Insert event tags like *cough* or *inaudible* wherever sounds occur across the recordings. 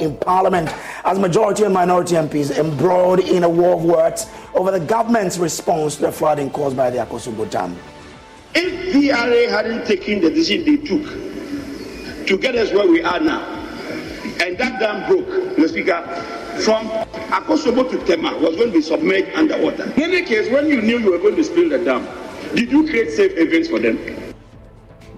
in Parliament as majority and minority MPs embroiled in a war of words over the government's response to the flooding caused by the Akosombo Dam. If VRA hadn't taken the decision they took to get us where we are now, and that dam broke, Mr. Speaker, from Akosombo to Tema was going to be submerged underwater. In any case, when you knew you were going to spill the dam, did you create safe havens for them?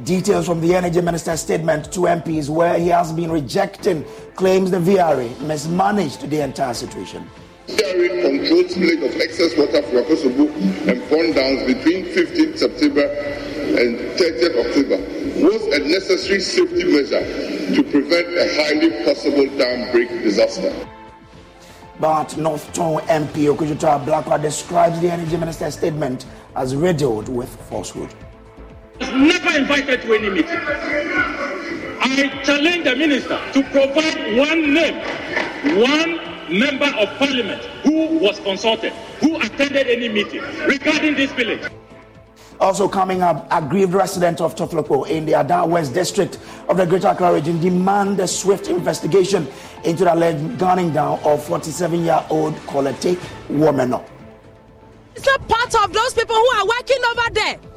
Details from the Energy Minister's statement to MPs where he has been rejecting claims the VRA mismanaged the entire situation. VRA controlled spillage of excess water from Akosombo and Kpong dams between 15th September and 30th October was a necessary safety measure to prevent a highly possible dam break disaster. But North Tongu MP Okudzeto Ablakwa describes the Energy Minister's statement as riddled with falsehood never invited to any meeting. I challenge the minister to provide one name, one member of parliament who was consulted, who attended any meeting regarding this village. Also coming up, aggrieved residents of Toflokpo in the Ada West district of the Greater Accra region demand a swift investigation into the alleged gunning down of 47-year-old Kolete woman. It's not part of those people who are working over there.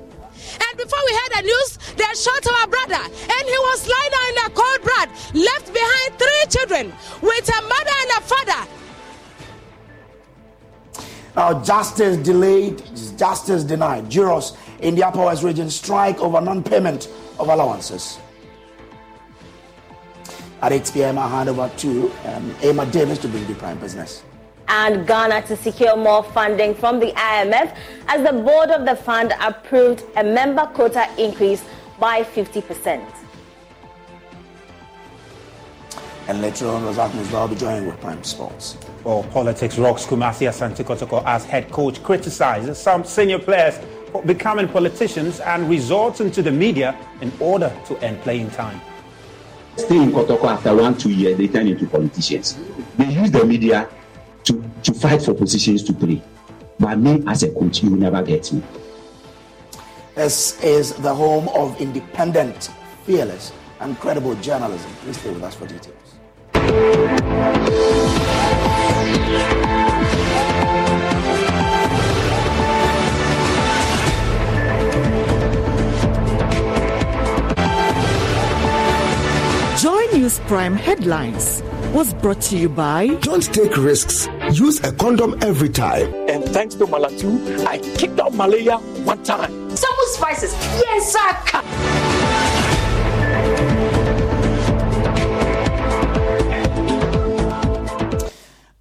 And before we heard the news, they shot our brother, and he was lying down in a cold blood, left behind three children with a mother and a father. Now, justice delayed, justice denied. Jurors in the Upper West region strike over non payment of allowances. At 8 p.m., I hand over to um, Emma Davis to bring the prime business and Ghana to secure more funding from the IMF as the board of the fund approved a member quota increase by 50%. And later on, Razak Musbah will be joining with Prime Sports. Well, politics rocks Kumasi Asante Kotoko as head coach criticizes some senior players for becoming politicians and resorting to the media in order to end playing time. Stay in Kotoko after one, two years, they turn into politicians. They use the media to, to fight for positions to play. But me as a coach, you will never get me. This is the home of independent, fearless, and credible journalism. Please stay with us for details. Joy News Prime headlines was brought to you by Don't take risks. Use a condom every time. And thanks to Malatu, I kicked out malaria one time. Some spices. Yes, sir.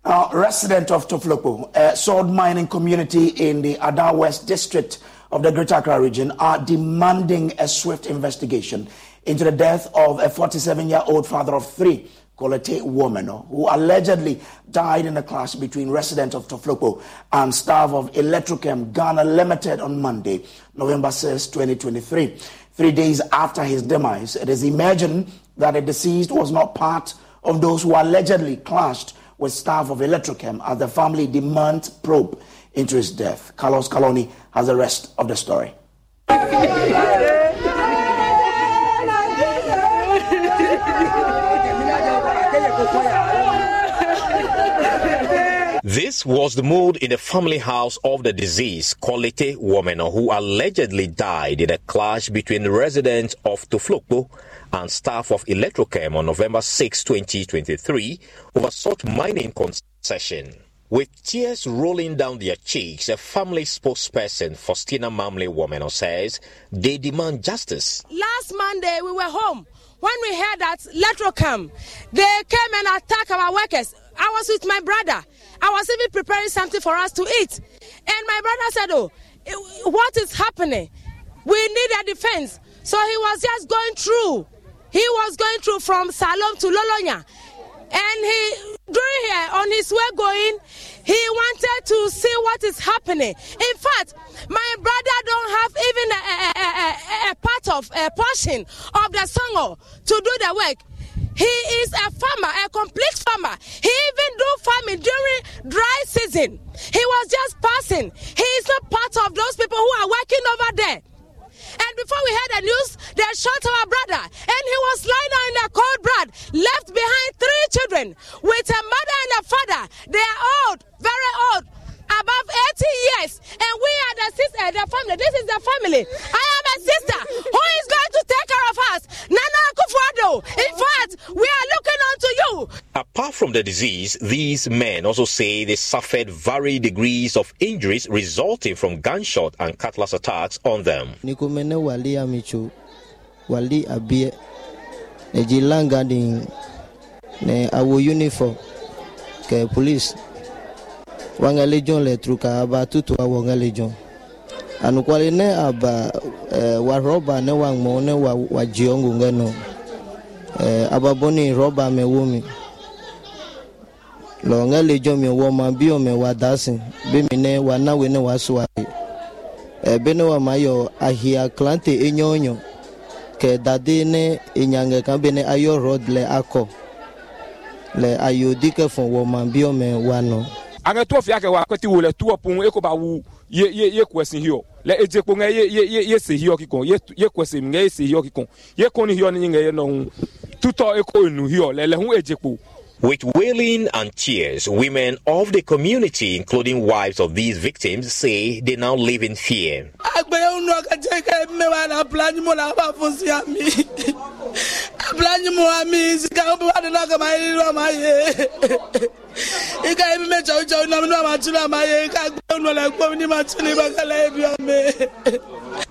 Uh, resident of Toflokpo, a sword mining community in the Ada West district of the Greater Accra region, are demanding a swift investigation into the death of a 47 year old father of three Kolete woman oh, who allegedly died in a clash between residents of Toflokpo and staff of Electrochem Ghana Limited on Monday, November 6, 2023. Three days after his demise, it is imagined that the deceased was not part of those who allegedly clashed with staff of Electrochem as the family demands probe into his death. Carlos Caloni has the rest of the story. This was the mood in the family house of the deceased Kolete woman who allegedly died in a clash between residents of Toflokpo and staff of Electrochem on November 6, 2023 over such mining concession. With tears rolling down their cheeks, a family spokesperson, Faustina Mamle Woman, says they demand justice. Last Monday, we were home when we heard that Electrochem, they came and attacked our workers. I was with my brother. I was even preparing something for us to eat. And my brother said, Oh, eh, what is happening? We need a defense. So he was just going through. He was going through from Salom to Lolonya. and he during here on his way going he wanted to see what is happening in fact my brother don't have even a, a, a, a part of a portion of the song to do the work he is a farmer a complete farmer he even do farming during dry season he was just passing he is not part of those people who are working over there and before we heard the news, they shot our brother. And he was lying in the cold blood, left behind three children with a mother and a father. They are old, very old, above 80 years. And we are the sister, uh, the family. This is the family. I am a sister who is going to take care of us. Nana Akufo-Addo. In fact, we are looking on to you. Apart from the disease, these men also say they suffered varied degrees of injuries resulting from gunshot and cutlass attacks on them. Nikumene wali amichu, wali abie, ejilanga din, ne awo uniform, ke police, wanga legion le truka aba tutu a wanga legion. Anukwale ne aba eh, wa roba ne wa ngmo ne wa, wa jiongu ngeno. Eh, aba boni roba me wumi. Lo nga legion mi wo ma bio me wa dasin. Be mi ne wa na we ne wa suwa. Eh, be ne wa ma yo ahia klante enyonyo. Ke dade ne enyange kan be ne ayo road le ako. Le ayo dike fon wo ma bio me wa no. Ange tó fi ake wa akpɛti wo le tuwɔ pun eko ba wu ye ye ye kɔsi hiɔ le edze kpo ŋa ye ye ye ye se hiɔ kikɔn ye ye kɔsi ŋa ye se hiɔ kikɔn ye kɔ ni hiɔ ni ŋa ye nɔ ŋu tutɔ eko enu hiɔ le le ŋu edze kpo. With wailing and tears, women of the community, including wives of these victims, say they now live in fear.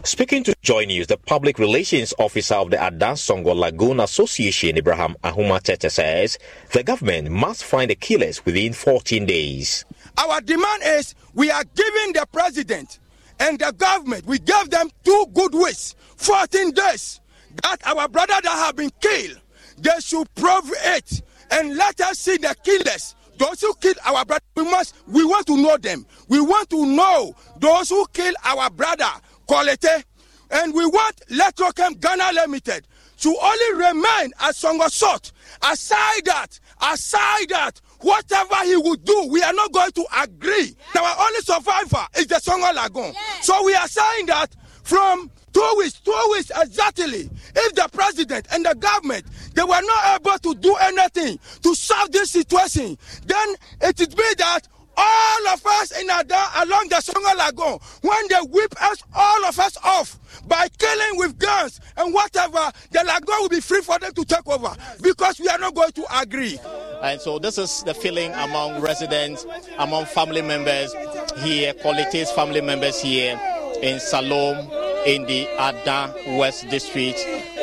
Speaking to Joy News, the public relations officer of the Adan Songor Lagoon Association, Ibrahim Ahuma Tete, says the government must find the killers within 14 days. Our demand is we are giving the president and the government, we gave them two good weeks, 14 days, that our brother that have been killed, they should prove it and let us see the killers. Those who killed our brother, we must, we want to know them. We want to know those who killed our brother, Kolete, and we want Electrochem Ghana Limited to only remain as Songor Sort. Aside that, aside that, whatever he would do, we are not going to agree. Our only survivor is the Songor Lagoon. So we are saying that from two weeks, two weeks exactly, if the president and the government they were not able to do anything to solve this situation, then it would be that all of us in Ada along the Songor Lagoon, when they whip us, all of us off by killing with guns and whatever, the lagoon will be free for them to take over because we are not going to agree. And so this is the feeling among residents, among family members here, Qualities family members here in Salome, in the Ada West District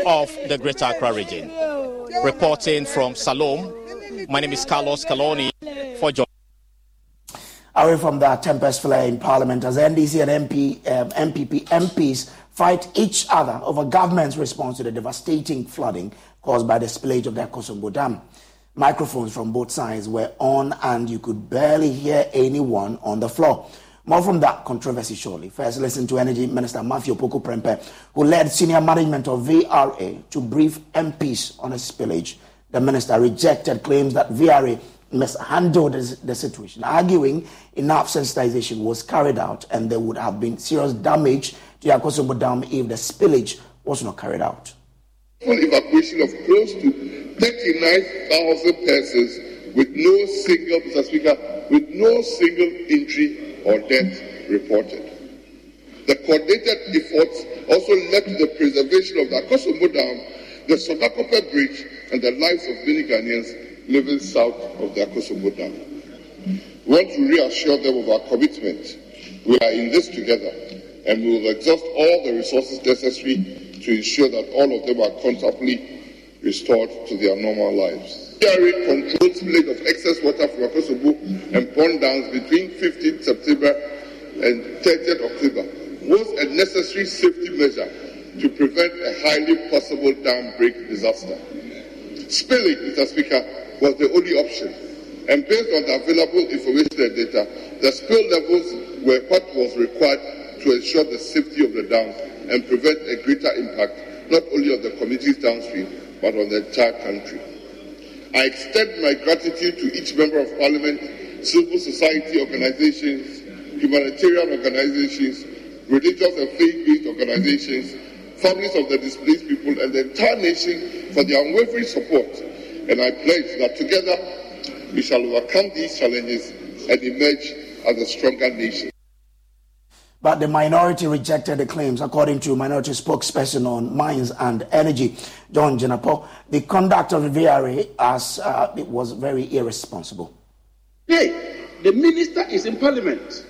of the Greater Accra region. Reporting from Salome, my name is Carlos Caloni for John. Away from that tempest flare in Parliament as NDC and MP, um, NPP MPs fight each other over government's response to the devastating flooding caused by the spillage of the Akosombo Dam. Microphones from both sides were on and you could barely hear anyone on the floor. More from that controversy shortly. First, listen to Energy Minister Matthew Opoku Prempeh, who led senior management of VRA to brief MPs on a spillage. The minister rejected claims that VRA mishandled the situation, arguing enough sensitization was carried out and there would have been serious damage to Akosombo Dam if the spillage was not carried out. Full evacuation of close to 39,000 persons with no single, Mr. Speaker, with no single injury or death reported. The coordinated efforts also led to the preservation of the Akosombo Dam, the Sogakope Bridge, and the lives of many Ghanaians living south of the Akosombo Dam. We want to reassure them of our commitment. We are in this together, and we will exhaust all the resources necessary to ensure that all of them are comfortably restored to their normal lives. VRA controls spillage of excess water from Akosombo and Kpong dams between 15th September and 30th October was a necessary safety measure to prevent a highly possible dam break disaster. Spillage, Mr. Speaker, was the only option. And based on the available information and data, the spill levels were what was required to ensure the safety of the dam and prevent a greater impact not only on the communities downstream but on the entire country. I extend my gratitude to each member of parliament, civil society organizations, humanitarian organizations, religious and faith-based organizations, families of the displaced people, and the entire nation for their unwavering support. And I pledge that together we shall overcome these challenges and emerge as a stronger nation. But the minority rejected the claims, according to minority spokesperson on mines and energy, John Jinapor. The conduct of the VRA as, uh, it was very irresponsible. Hey, the minister is in parliament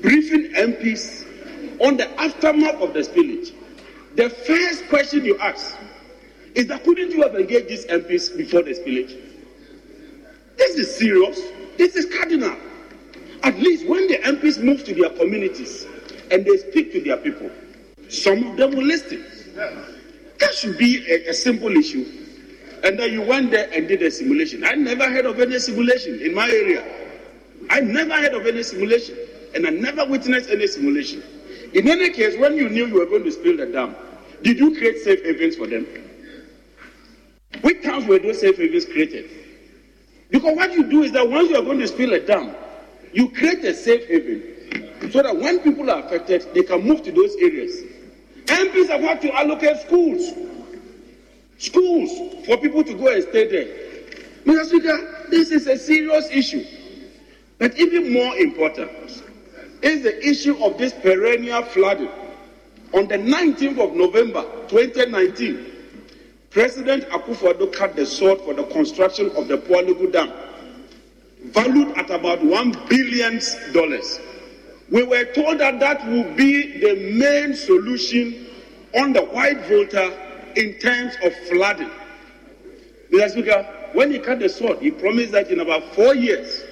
briefing MPs on the aftermath of the spillage. The first question you ask is that couldn't you have engaged these MPs before the spillage? This is serious. This is cardinal. At least when the MPs move to their communities, and they speak to their people. Some of them will listen. That should be a, a simple issue. And then you went there and did a simulation. I never heard of any simulation in my area. I never heard of any simulation. And I never witnessed any simulation. In any case, when you knew you were going to spill the dam, did you create safe havens for them? Which towns were those safe havens created? Because what you do is that once you are going to spill a dam, you create a safe haven so that when people are affected, they can move to those areas. MPs are had to allocate schools, schools for people to go and stay there. Mr. Speaker, this is a serious issue. But even more important is the issue of this perennial flooding. On the 19th of November 2019, President Akufo-Addo cut the sword for the construction of the Pwalugu Dam, valued at about $1 billion. We were told that that would be the main solution on the white Volta in terms of flooding. Mr. Speaker, when he cut the sword, he promised that in about four years,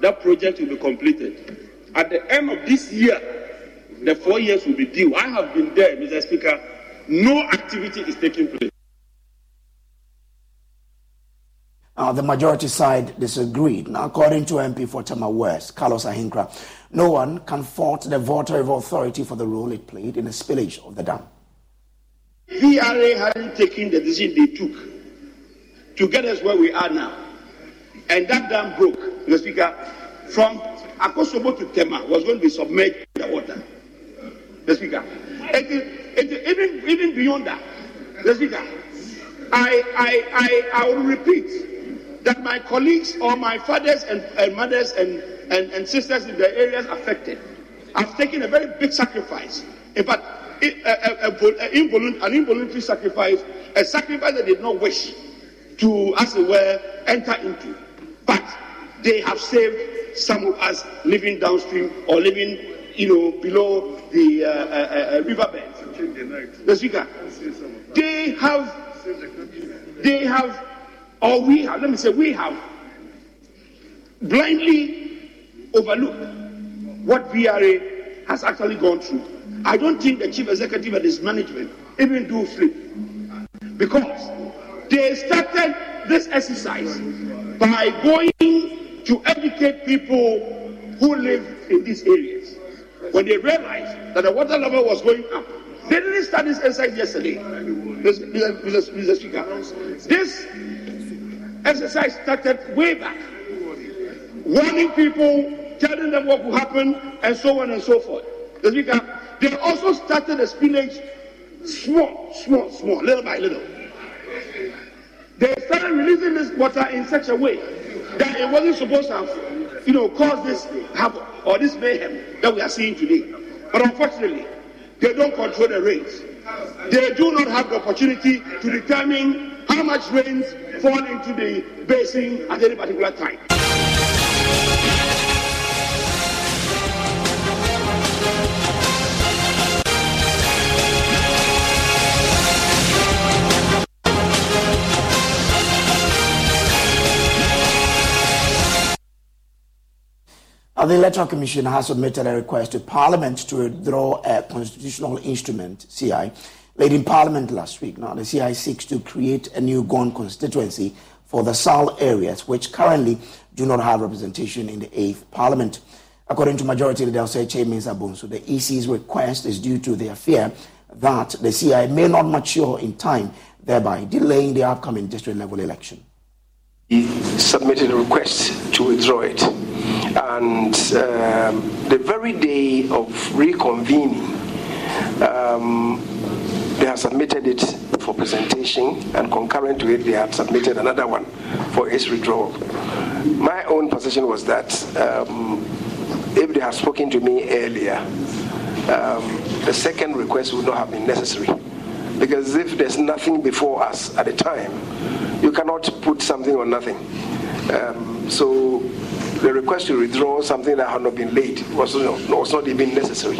that project will be completed. At the end of this year, the four years will be due. I have been there, Mr. Speaker. No activity is taking place. Uh, the majority side disagreed. Now, according to MP for Tema West, Carlos Ahenkorah, no one can fault the Volta River Authority for the role it played in the spillage of the dam. VRA hadn't taken the decision they took to get us where we are now. And that dam broke, Mr. Speaker, from Akosombo to Tema was going to be submerged in the water. Mr. Speaker. And, and even, even beyond that, Mr. Speaker, I, I, I, I will repeat that my colleagues or my fathers and, and mothers and, and, and sisters in the areas affected have taken a very big sacrifice. In fact, a, a, a, an involuntary sacrifice, a sacrifice they did not wish to, as it were, enter into. But they have saved some of us living downstream or living, you know, below the uh, uh, uh, riverbed. The speaker, they have, they have or we have, let me say, we have blindly overlooked what VRA has actually gone through. I don't think the chief executive and his management even do sleep because they started this exercise by going to educate people who live in these areas. When they realized that the water level was going up, they didn't start this exercise yesterday. Mr. Speaker. This exercise started way back, warning people, telling them what will happen, and so on and so forth. The speaker, they also started the spillage small, small, small, little by little. They started releasing this water in such a way that it wasn't supposed to have, you know, caused this havoc or this mayhem that we are seeing today. But unfortunately, they don't control the rains. They do not have the opportunity to determine how much rains fall into the basin at any particular time. the Electoral Commission has submitted a request to Parliament to withdraw a constitutional instrument, CI, laid in Parliament last week. Now, the CI seeks to create a new Guan constituency for the SALL areas, which currently do not have representation in the 8th Parliament. According to Majority Leader Osei Mensah Bonsu, the EC's request is due to their fear that the CI may not mature in time, thereby delaying the upcoming district level election. He submitted a request to withdraw it. And um, the very day of reconvening, um, they have submitted it for presentation, and concurrent to it, they had submitted another one for its withdrawal. My own position was that um, if they had spoken to me earlier, um, the second request would not have been necessary. Because if there's nothing before us at the time, you cannot put something on nothing. Um, so the request to withdraw something that had not been laid was, was not even necessary.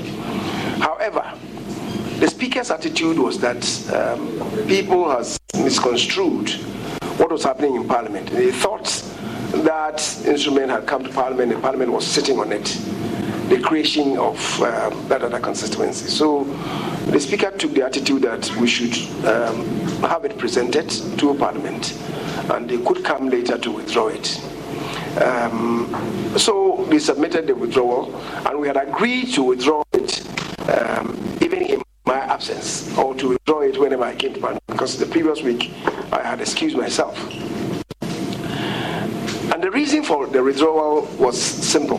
However, the speaker's attitude was that um, people has misconstrued what was happening in Parliament. They thought that instrument had come to Parliament and Parliament was sitting on it, the creation of um, that other constituency. So the Speaker took the attitude that we should um, have it presented to Parliament and they could come later to withdraw it. Um, so we submitted the withdrawal and we had agreed to withdraw it um, even in my absence or to withdraw it whenever I came to Parliament because the previous week I had excused myself. And the reason for the withdrawal was simple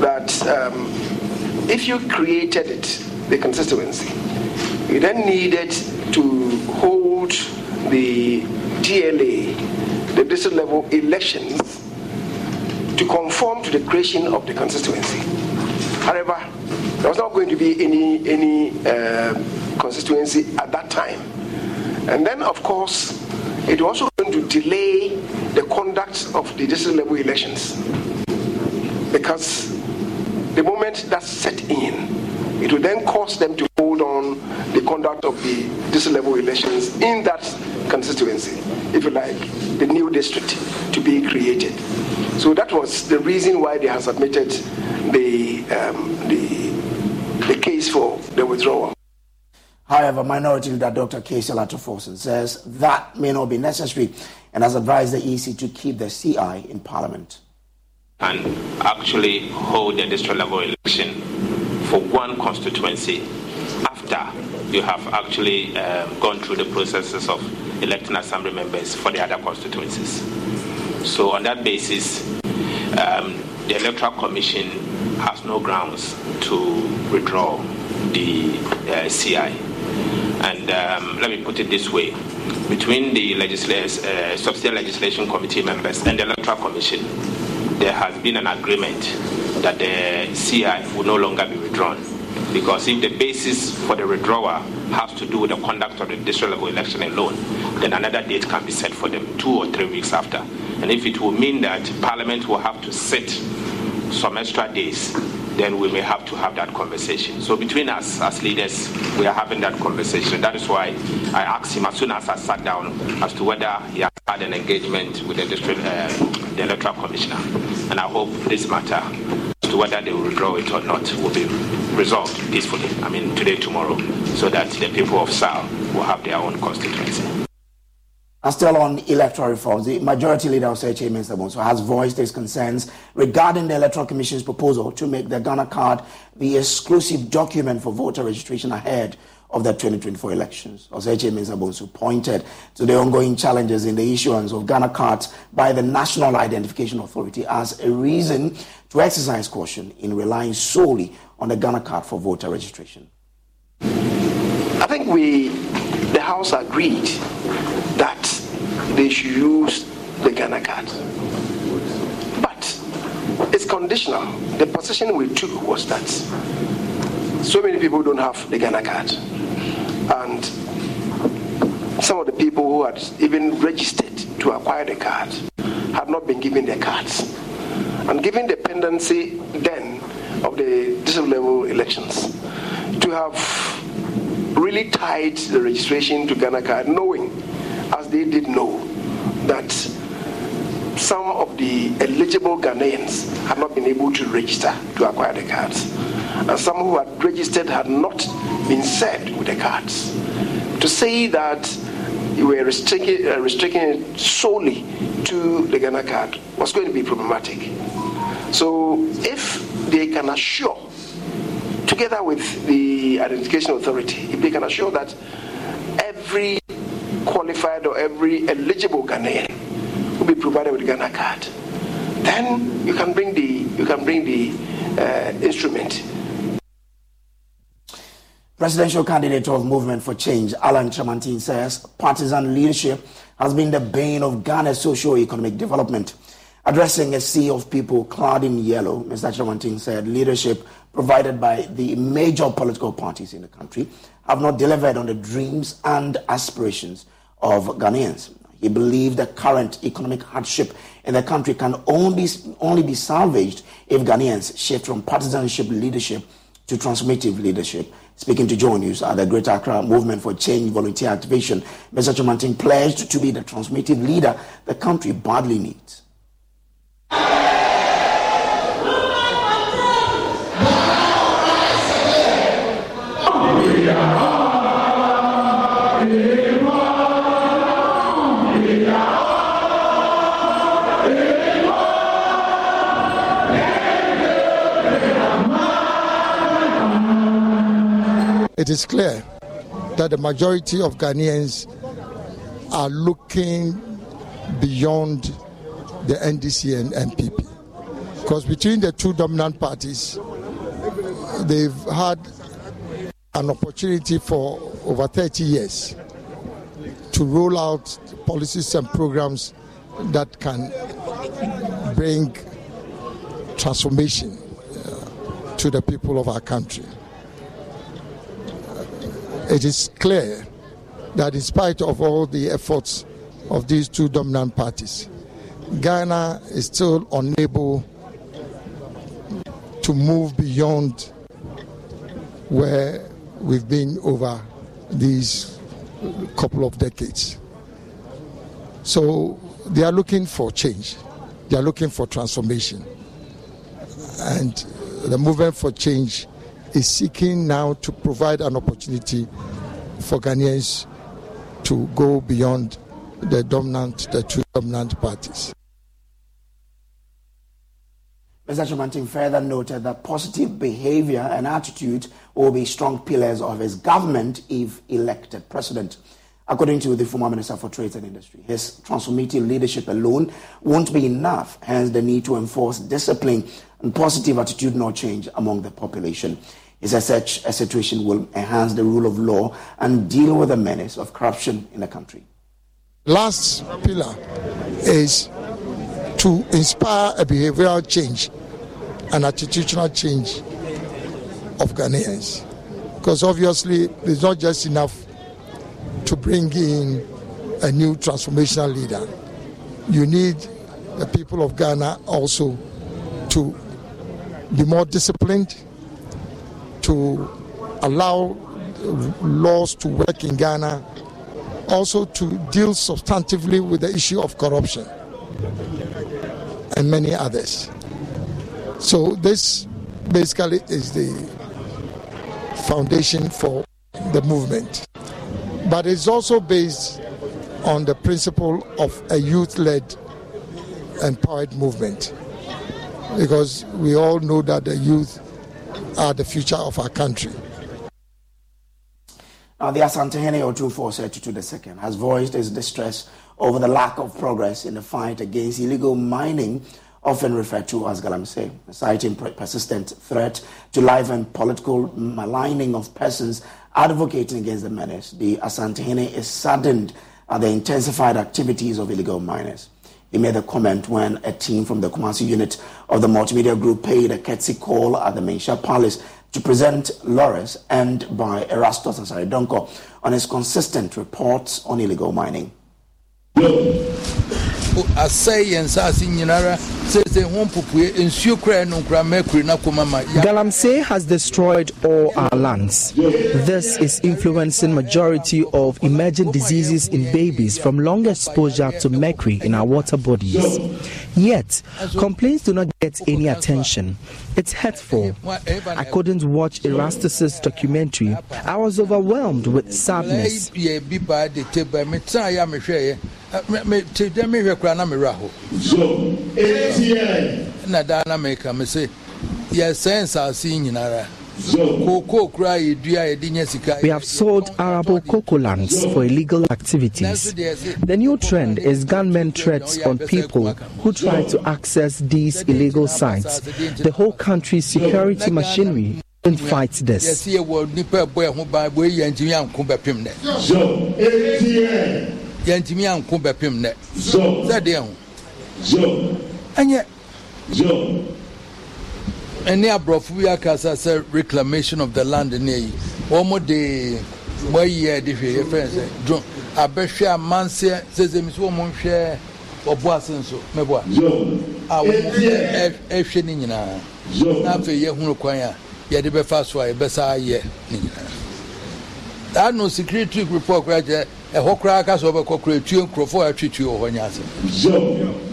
that um, if you created it, the constituency, you then needed to hold the DLA, the district level elections, to conform to the creation of the constituency. However, there was not going to be any any uh, constituency at that time. And then, of course, it was also going to delay the conduct of the district level elections. Because the moment that set in, it will then cause them to hold on the conduct of the district level elections in that constituency, if you like, the new district to be created. So that was the reason why they have submitted the, um, the the case for the withdrawal. However, Minority Leader Dr. Cassiel Ato-Forson says that may not be necessary and has advised the EC to keep the CI in Parliament. And actually hold the district level election for one constituency after you have actually uh, gone through the processes of electing assembly members for the other constituencies. So, on that basis, um, the Electoral Commission has no grounds to withdraw the uh, CI. And um, let me put it this way between the legisl- uh, Subsidiary Legislation Committee members and the Electoral Commission, there has been an agreement that the CI will no longer be withdrawn. Because if the basis for the withdrawal has to do with the conduct of the district level election alone, then another date can be set for them two or three weeks after. And if it will mean that Parliament will have to sit some extra days, then we may have to have that conversation. So between us as leaders, we are having that conversation. That is why I asked him as soon as I sat down as to whether he had an engagement with the district, uh, the electoral commissioner, and I hope this matter as to whether they will withdraw it or not will be resolved peacefully. I mean today, tomorrow, so that the people of SALL will have their own constituency. And still on electoral reforms, the Majority Leader of Osei Mensah Bonsu has voiced his concerns regarding the Electoral Commission's proposal to make the Ghana card the exclusive document for voter registration ahead of the 2024 elections. Osei Mensah Bonsu pointed to the ongoing challenges in the issuance of Ghana cards by the National Identification Authority as a reason to exercise caution in relying solely on the Ghana card for voter registration. I think we, the House agreed that they should use the Ghana card. But it's conditional. The position we took was that so many people don't have the Ghana card. And some of the people who had even registered to acquire the card had not been given their cards. And given the pendency then of the district level elections, to have really tied the registration to Ghana card, knowing as they did know that some of the eligible Ghanaians had not been able to register to acquire the cards. And some who had registered had not been served with the cards. To say that you were restricting, uh, restricting it solely to the Ghana card was going to be problematic. So if they can assure, together with the identification authority, if they can assure that every qualified or every eligible Ghanaian provided with Ghana card, then you can bring the you can bring the uh, instrument Presidential candidate of Movement for Change, Alan Kyerematen, says partisan leadership has been the bane of Ghana's socio-economic development. Addressing a sea of people clad in yellow, Mr. Kyerematen said leadership provided by the major political parties in the country have not delivered on the dreams and aspirations of Ghanaians. He believed the current economic hardship in the country can only, only be salvaged if Ghanaians shift from partisanship leadership to transformative leadership Speaking to Joy News at the Greater Accra Movement for Change volunteer activation, Mr. Kyerematen pledged to be the transformative leader the country badly needs. It is clear that the majority of Ghanaians are looking beyond the NDC and NPP. Because between the two dominant parties, they've had an opportunity for over 30 years to roll out policies and programs that can bring transformation uh, to the people of our country it is clear that in spite of all the efforts of these two dominant parties, Ghana is still unable to move beyond where we've been over these couple of decades. So they are looking for change, they are looking for transformation. And the movement for change is seeking now to provide an opportunity for Ghanaians to go beyond the dominant, the two dominant parties. Mr. Kyerematen further noted that positive behavior and attitude will be strong pillars of his government if elected president. According to the former Minister for Trade and Industry, his transformative leadership alone won't be enough, hence the need to enforce discipline and positive attitudinal change among the population. Said such a situation will enhance the rule of law and deal with the menace of corruption in the country. Last pillar is to inspire a behavioral change, an attitudinal change of Ghanaians. Because obviously, it's not just enough to bring in a new transformational leader. You need the people of Ghana also to be more disciplined, to allow laws to work in Ghana, also to deal substantively with the issue of corruption and many others. So, this basically is the foundation for the movement. But it's also based on the principle of a youth led empowered movement. Because we all know that the youth are the future of our country. Now, the Asantehene Otumfuo Tutu II has voiced his distress over the lack of progress in the fight against illegal mining, often referred to as galamsey, citing persistent threat to life and political maligning of persons advocating against the menace. The Asantehene is saddened at the intensified activities of illegal miners. He made the comment when a team from the Kumasi unit of the multimedia group paid a courtesy call at the Manhyia Palace to present Lawrence and by Erastus Donkor on his consistent reports on illegal mining. Galamsey has destroyed all our lands. This is influencing majority of emerging diseases in babies from long exposure to mercury in our water bodies. Yet, complaints do not get any attention. It's hurtful. I couldn't watch Erastus's documentary. I was overwhelmed with sadness. na daa na meka me se yɛsɛe nsase yi nyinara kookoo koraa yɛdua yɛde nya sika We have sold arable cocoa lands for illegal activities. The new trend is gunmen threats on people who try to access these illegal sites. The whole country's security machinery didn't fight this. yɛse yɛwɔ nnipa ɛbɔ ɛ ho ban boi yɛntumi anko bɛpem nɛ yɛntumi anko bɛpem nɛ sɛdeɛ ho ɛnyɛ ɛne aborɔfo bi akasa sɛ reclamation of the land ne yi wɔn de wɔayi ɛde hwɛ yɛfrɛ sɛ dro abɛhwɛ amanseɛ sɛsɛ mi sɛ wɔn hwɛ ɔbo ase nso mɛboa. A wɔn ɛhwɛ ne nyinaa. Na afei yɛhunu kwan a yɛde bɛfa so a yɛbɛsa ayɛ ne nyinaa. Ano security report koraa kyerɛ ɛhɔ koraa ka sɛ ɔbɛkɔ koraa tue nkurɔfoɔ a atwitwe wɔ hɔ nyɛ asɛm.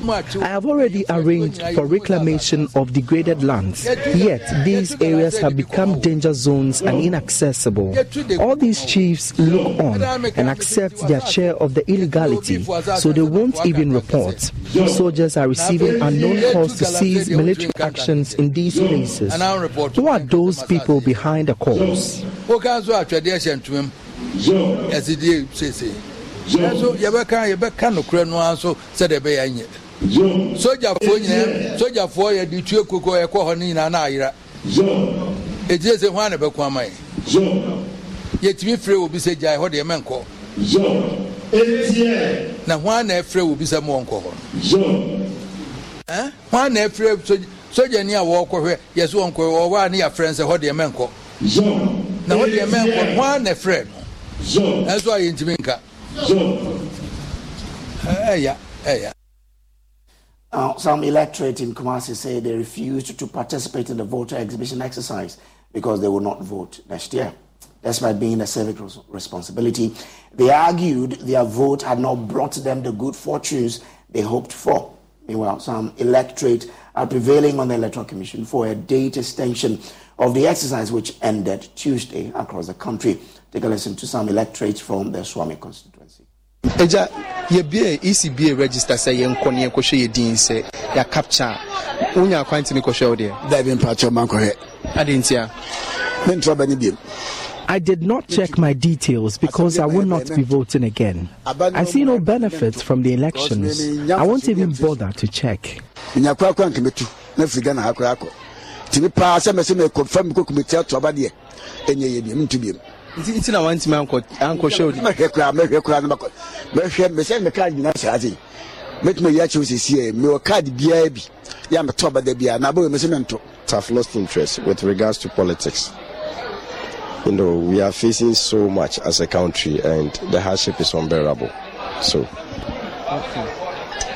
I have already arranged for reclamation of degraded lands, yet these areas have become danger zones and inaccessible. All these chiefs look on and accept their share of the illegality, so they won't even report. Soldiers are receiving unknown calls to seize military actions in these places. Who are those people behind the calls? Ɛsidie seesei ɛnso yɛbɛka yɛbɛka nokorɛ no ara nso sɛdeɛ ɛbɛyɛ anyɛ sogyafoɔ nyinaa sogyafoɔ yɛde tue koko yɛkɔ hɔ no nyinaa na ayera ɛgyie sɛ ho a na bɛko ama yɛ yɛtumi frɛ obi sɛ gyae hɔ deɛ mɛnkɔ na ho a na ɛfrɛ obi sɛ ma wɔnkɔ hɔ no ho a na ɛfrɛ sogyani a wɔrekɔhwɛ yɛ so wɔnkɔ wɔwɔ a ne yɛafrɛ sɛ hɔ deɛ mɛnkɔ na hɔ deɛ mɛnkɔ ho a na ɛfrɛ no ɛnso a yɛntumi nka ɛya ɛya Uh, some electorate in Kumasi say they refused to participate in the voter exhibition exercise because they will not vote next year. Despite being a civic responsibility, they argued their vote had not brought them the good fortunes they hoped for. Meanwhile, some electorate are prevailing on the Electoral Commission for a date extension of the exercise which ended Tuesday across the country. Take a listen to some electorates from the Suame constituency. agya yɛbie ecba register sɛ yɛnkɔ ne yɛnkɔhwɛ yɛ din sɛ yɛacapture a wonya akwan tumi kɔhwɛ wo deɛ dabi mpakyɛ mankɔhwɛ ade nti a mentra bɛne biom I did not check my details because I will not be voting again. I see no benefit from the elections. I won't even bother to check. Menya kora kora nka mɛtu na firi ghana ha koraa kɔ tumi paa sɛ mɛsɛ mekɔfa me kɔkumɛtia toaba deɛ ɛnyɛ yɛ biom nto biom nti nti na wantumi ankɔ ankɔhwɛ wo mɛhwɛ koraa mɛhwɛ koraa no makɔ mɛhwɛ mesɛ me card nyinaa saa se mɛtumi ayi akyɛw sɛsie mewɔ card biara bi yɛ a metɔ bada biara na abɛwɛ mɛsɛ mento have lost interest with regards to politics. You know, we are facing so much as a country, and the hardship is unbearable. So, okay.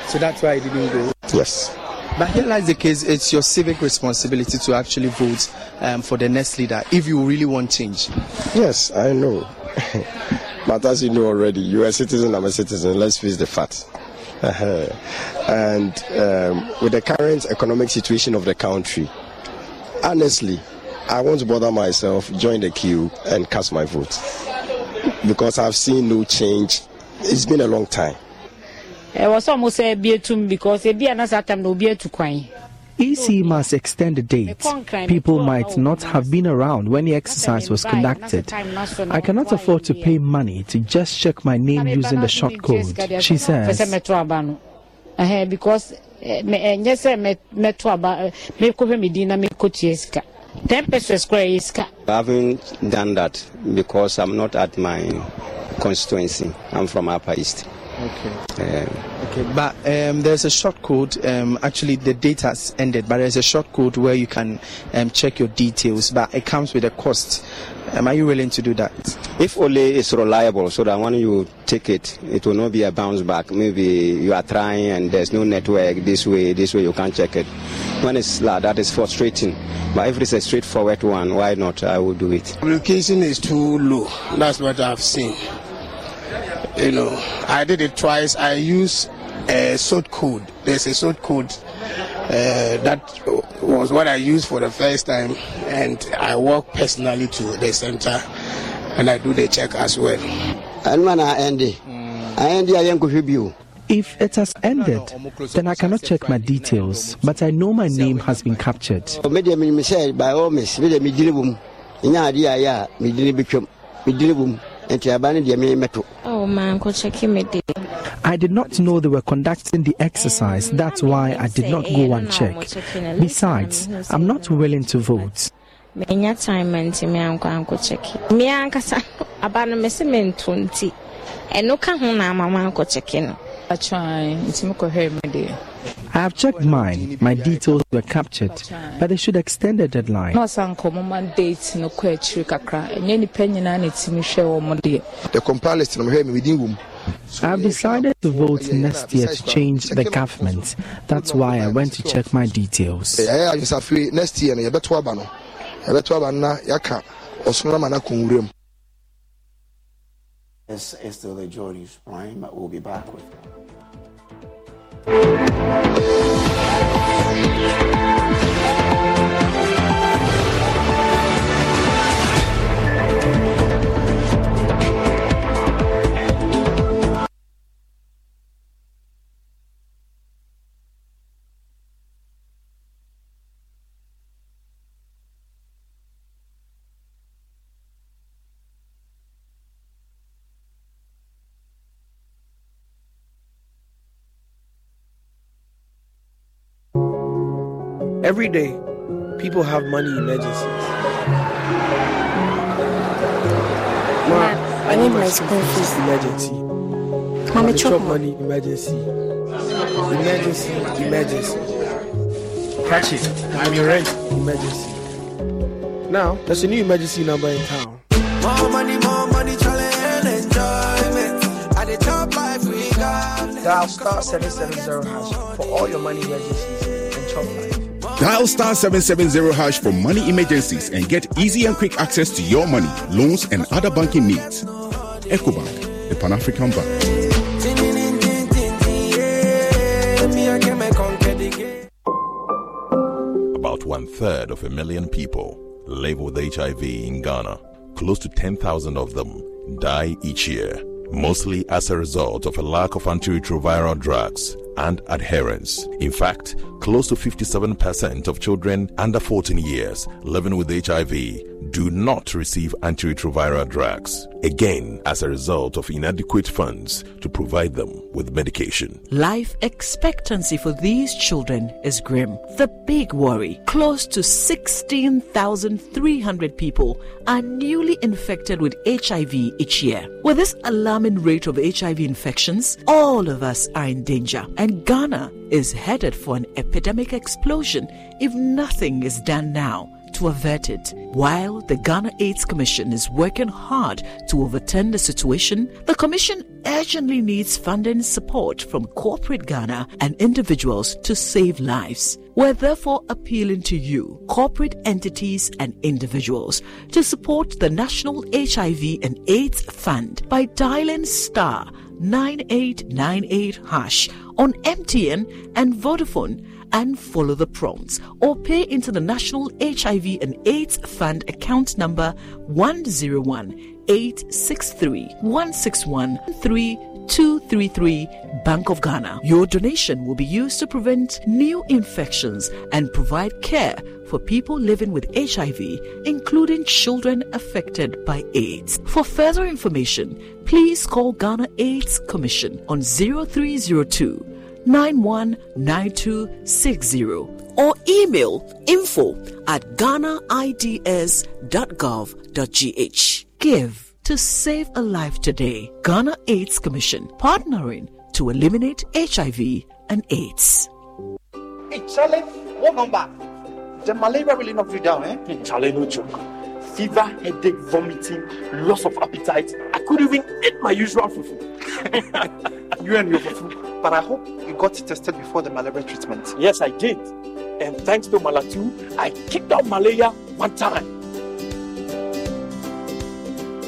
so that's why I didn't go yes. But here lies the case it's your civic responsibility to actually vote um, for the next leader if you really want change. Yes, I know. *laughs* but as you know already, you're a citizen, I'm a citizen. Let's face the facts. Uh-huh. And um, with the current economic situation of the country, honestly, I won't bother myself, join the queue, and cast my vote. Because I've seen no change. It's been a long time. Ɛwɔ sɛ ɔmo sɛ ebi etum because ebi a na saa na obi etu kwan. EC must extend the date. People might not have been around when the exercise was conducted. I cannot afford to pay money to just check my name using the short code, she says. because yɛ sika. I haven't done that because I'm not at my constituency. I'm from Upper East. Okay. Um, Okay, but um, there's a short code. Um, actually, the date has ended, but there's a short code where you can um, check your details. But it comes with a cost. Um, are you willing to do that? If only it's reliable, so that when you take it, it will not be a bounce back. Maybe you are trying and there's no network this way, this way you can't check it. When it's like that, it's frustrating. But if it's a straightforward one, why not? I will do it. Communication is too low. That's what I've seen. You know, I did it twice. I use a sort code. There's a sort code uh, that was what I used for the first time, and I walk personally to the center and I do the check as well. And when I end it, I end it, I am you. If it has ended, then I cannot check my details, but I know my name has been captured. By all means, Oh man, go check me I did not know they were conducting the exercise. That's why I did not go and check. Besides, I'm not willing to vote. menya time *laughs* nti me ankɔ ankɔ kyɛke me ankasa aba no mese mento nti ɛno ka ho na ama ma ankɔ kyɛke no I have checked mine. My details were captured, but they should extend the deadline. The compilers I'm I have decided to vote next year to change the government. That's why I went to check my details. Next year, yɛbɛto aba nna yɛaka ɔsono ama no akɔ nwuram This is still the Joy Prime. We'll be back with. We'll be. Every day, people have money emergencies. Ma, I need my school fees. Emergency. Mommy, chop chop money emergency. Emergency, emergency. Catch it. I'm your rent emergency. Now, there's a new emergency number in town. More money, more money, challenge and enjoyment. At the top life we got. Dial star 770 hash for all your money emergencies and chop life. Dial star 770 hash for money emergencies and get easy and quick access to your money, loans, and other banking needs. EcoBank, the Pan African Bank. About one third of a million people live with HIV in Ghana. Close to 10,000 of them die each year, mostly as a result of a lack of antiretroviral drugs and adherence. In fact, close to 57% of children under 14 years living with HIV do not receive antiretroviral drugs, again, as a result of inadequate funds to provide them with medication. Life expectancy for these children is grim. The big worry close to 16,300 people are newly infected with HIV each year. With this alarming rate of HIV infections, all of us are in danger, and Ghana is headed for an epidemic explosion if nothing is done now to avert it. While the Ghana AIDS Commission is working hard to overturn the situation, the Commission urgently needs funding support from corporate Ghana and individuals to save lives. We're therefore appealing to you, corporate entities and individuals, to support the National HIV and AIDS Fund by dialing star 9898 hash on MTN and Vodafone and follow the prompts or pay into the National HIV and AIDS Fund account number 101 863 161 3233 Bank of Ghana. Your donation will be used to prevent new infections and provide care for people living with HIV, including children affected by AIDS. For further information, please call Ghana AIDS Commission on 0302 919260 or email info at ghanaids.gov.gh. Give to save a life today. Ghana AIDS Commission partnering to eliminate HIV and AIDS. Hey, Charlie, welcome back. The malaria really knocked you down, eh? Charlie, no joke. fever, headache, vomiting, loss of appetite. I couldn't even eat my usual fufu. *laughs* You and your fufu. But I hope you got tested before the malaria treatment. Yes, I did. And thanks to Malatu, I kicked out malaria one time.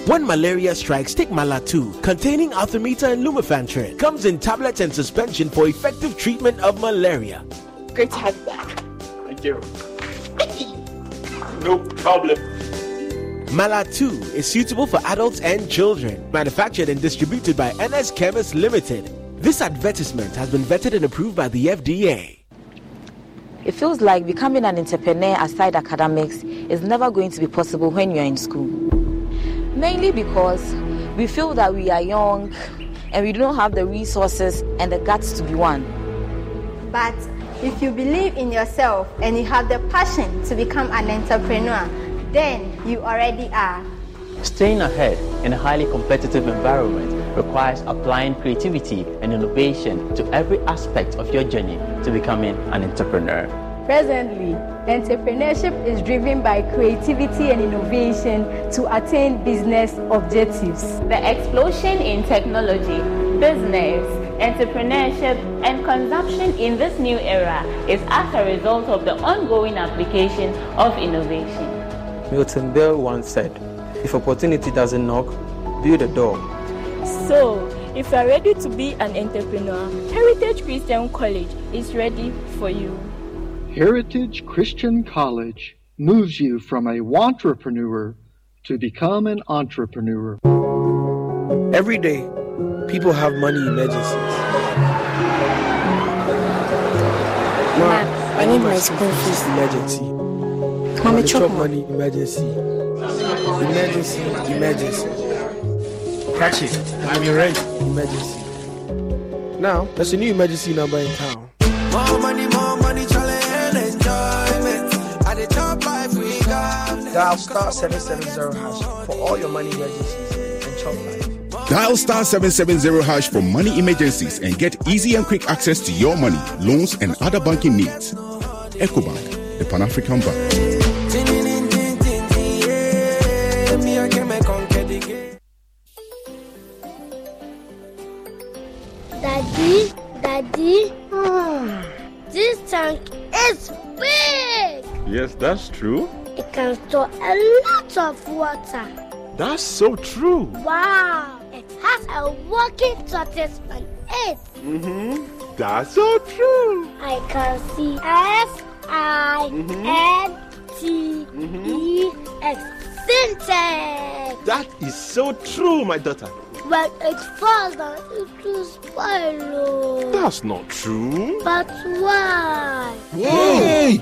When malaria strikes, take Malatu, containing Artemether and Lumefantrine. Comes in tablets and suspension for effective treatment of malaria. Great to have you back. Thank you. no problem. Malatu is suitable for adults and children. Manufactured and distributed by NS Chemist Limited. This advertisement has been vetted and approved by the FDA. It feels like becoming an entrepreneur aside academics is never going to be possible when you're in school. Mainly because we feel that we are young and we don't have the resources and the guts to be one. But if you believe in yourself and you have the passion to become an entrepreneur, then you already are. Staying ahead in a highly competitive environment requires applying creativity and innovation to every aspect of your journey to becoming an entrepreneur. Presently, entrepreneurship is driven by creativity and innovation to attain business objectives. The explosion in technology, business, entrepreneurship, and consumption in this new era is as a result of the ongoing application of innovation. Milton Berle once said, If opportunity doesn't knock, build a door. So, if you are ready to be an entrepreneur, Heritage Christian College is ready for you. Heritage Christian College moves you from a wantrepreneur to become an entrepreneur. Every day, people have money emergencies. Ma, I need my school fees. Emergency. Mommy, The chop chop money emergency. Emergency, emergency. Catch it. I'm your rent. Emergency. Now, there's a new emergency number in town. More Dial star 770 hash for all your money emergencies and chop life. Dial star 770 hash for money emergencies and get easy and quick access to your money, loans, and other banking needs. EcoBank, the Pan African Bank. Me, I can make conquer the game. Daddy, Daddy, ah, this tank is big. Yes, that's true. Can store a lot of water. That's so true. Wow, it has a working tortoise on it. Mm-hmm. That's so true. I can see S I N T E X Sintex. That is so true, my daughter. When it falls down, it will spoil. That's not true. But why? Yay!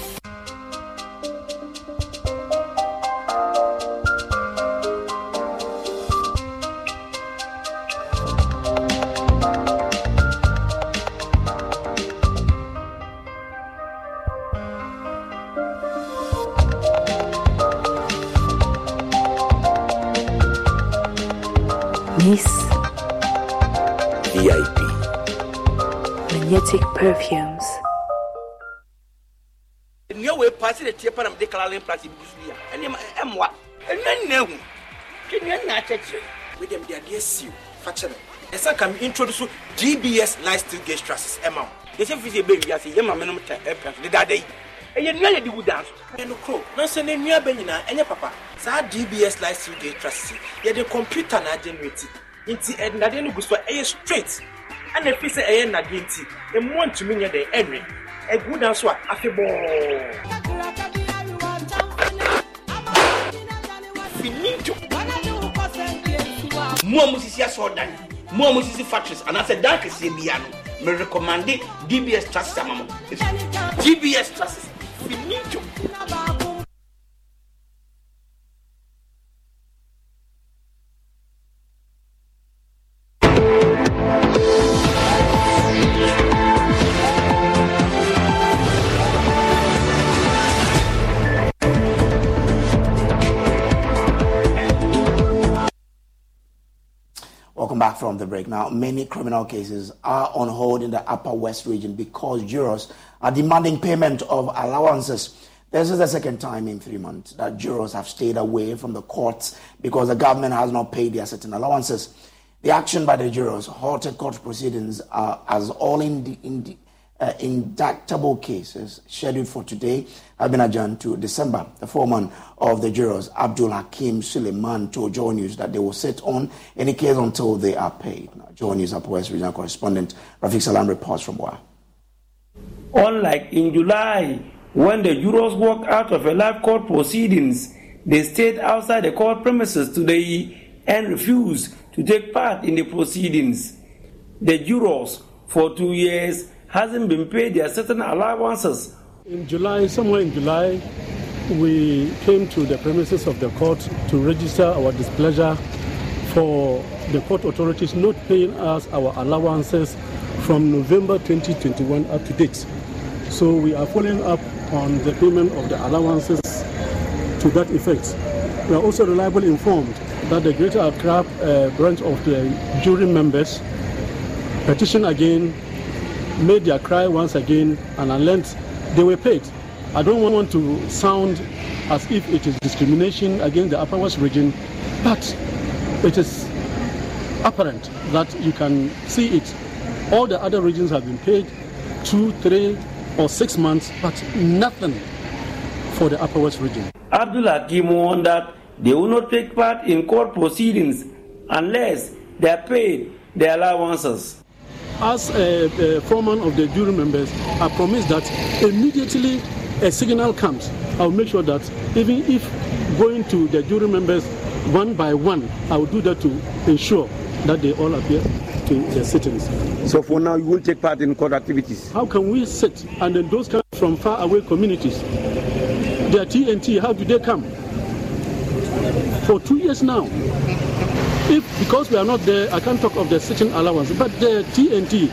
Perfumes. nnua wei paa sɛ detie pa na mede kalalen plas bi so yi a ɛnneɛma ɛmmoa. Ɛnua nna ahu twe nnua nna akyɛkyerɛ. Wede mede adeɛ siw fa kyɛ me. Ɛsɛ ka me introduce dbs lifestyle gas trusses. Ɛma wo. Yɛsɛ firi sɛ ɛbɛwi ase yɛma menom ta ɛpɛ so. Dedada yi. Ɛyɛ nnua yɛde wu dan so. Ɛyɛ no kuro nanso ne nnua bɛ nyinaa ɛnyɛ papa. Saa dbs lifestyle gas trusses yi yɛde computer na agenerate nti ɛnadeɛ no gu so ɛyɛ straight ɛna ɛfiri sɛ ɛyɛ nnadeɛ nti ɛmmoa ntumi nyɛ dɛn ɛnwe ɛgu dan so a afebɔɔ finito mo a musisi asɔɔdan mo a musisi factories anaasɛ dan kɛseɛ bia no merecommande dbs trusses ama mo. Dbs trusses finito back from the break. Now, many criminal cases are on hold in the Upper West region because jurors are demanding payment of allowances. This is the second time in three months that jurors have stayed away from the courts because the government has not paid their certain allowances. The action by the jurors halted court proceedings uh, as all in, in, uh, indictable cases scheduled for today have been adjourned to December. The foreman of the jurors, Abdul Hakim Suleiman, told Joy News that they will sit on any case until they are paid. Now, Joy News West Regional Correspondent Rafiq Salam reports from Wa. Unlike in July, when the jurors walked out of a live court proceedings, they stayed outside the court premises today and refused to take part in the proceedings. The jurors, for two years, hasn't been paid their certain allowances. In July, somewhere in July, we came to the premises of the court to register our displeasure for the court authorities not paying us our allowances from November 2021 up to date. So we are following up on the payment of the allowances to that effect. We are also reliably informed that the Greater Accra uh, branch of the jury members petition again, made their cry once again, and unless they were paid. I don't want to sound as if it is discrimination against the Upper West region, but it is apparent that you can see it. All the other regions have been paid two, three, or six months, but nothing for the Upper West region. Abdul Hakim warned that they will not take part in court proceedings unless they are paid their allowances. As a, a foreman of the jury members, I promise that immediately a signal comes, I'll make sure that even if going to the jury members one by one, I will do that to ensure that they all appear to their sittings. So for now, you will take part in court activities? How can we sit and then those come from far away communities? They are TNT, how do they come? For two years now. If because we are not there, I can't talk of the sitting allowance, but the TNT,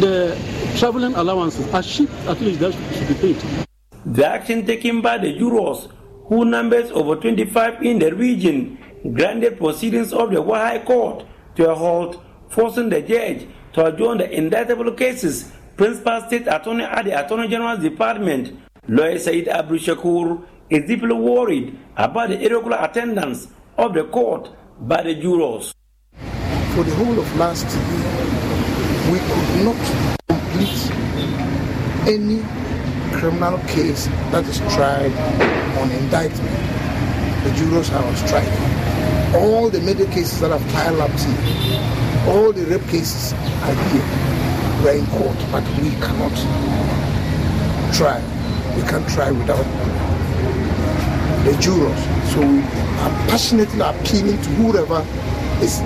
the traveling allowances are cheap, at least that should be paid. The action taken by the jurors, who numbers over 25 in the region, granted proceedings of the High Court to a halt, forcing the judge to adjourn the indictable cases. Principal State Attorney at the Attorney General's Department, lawyer Said Abdul Shakur, is deeply worried about the irregular attendance of the court by the jurors. For the whole of last year, we could not complete any criminal case that is tried on indictment. The jurors are on strike. All the murder cases that have piled up here, all the rape cases are here. We're in court, but we cannot try. We can't try without the jurors. So we are passionately appealing to whoever is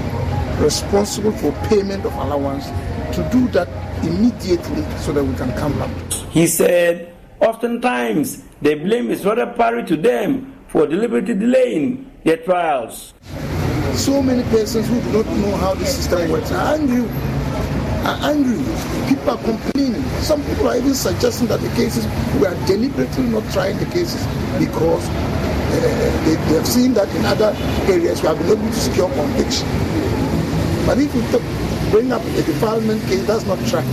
responsible for payment of allowance to do that immediately so that we can come up. He said, oftentimes the blame is rather parry to them for deliberately delaying their trials. So many persons who do not know how the system works are angry. Are angry. People are complaining. Some people are even suggesting that the cases we are deliberately not trying the cases because they, have seen that in other areas we have been able to secure conviction. But if you bring up a defilement case that's not tried,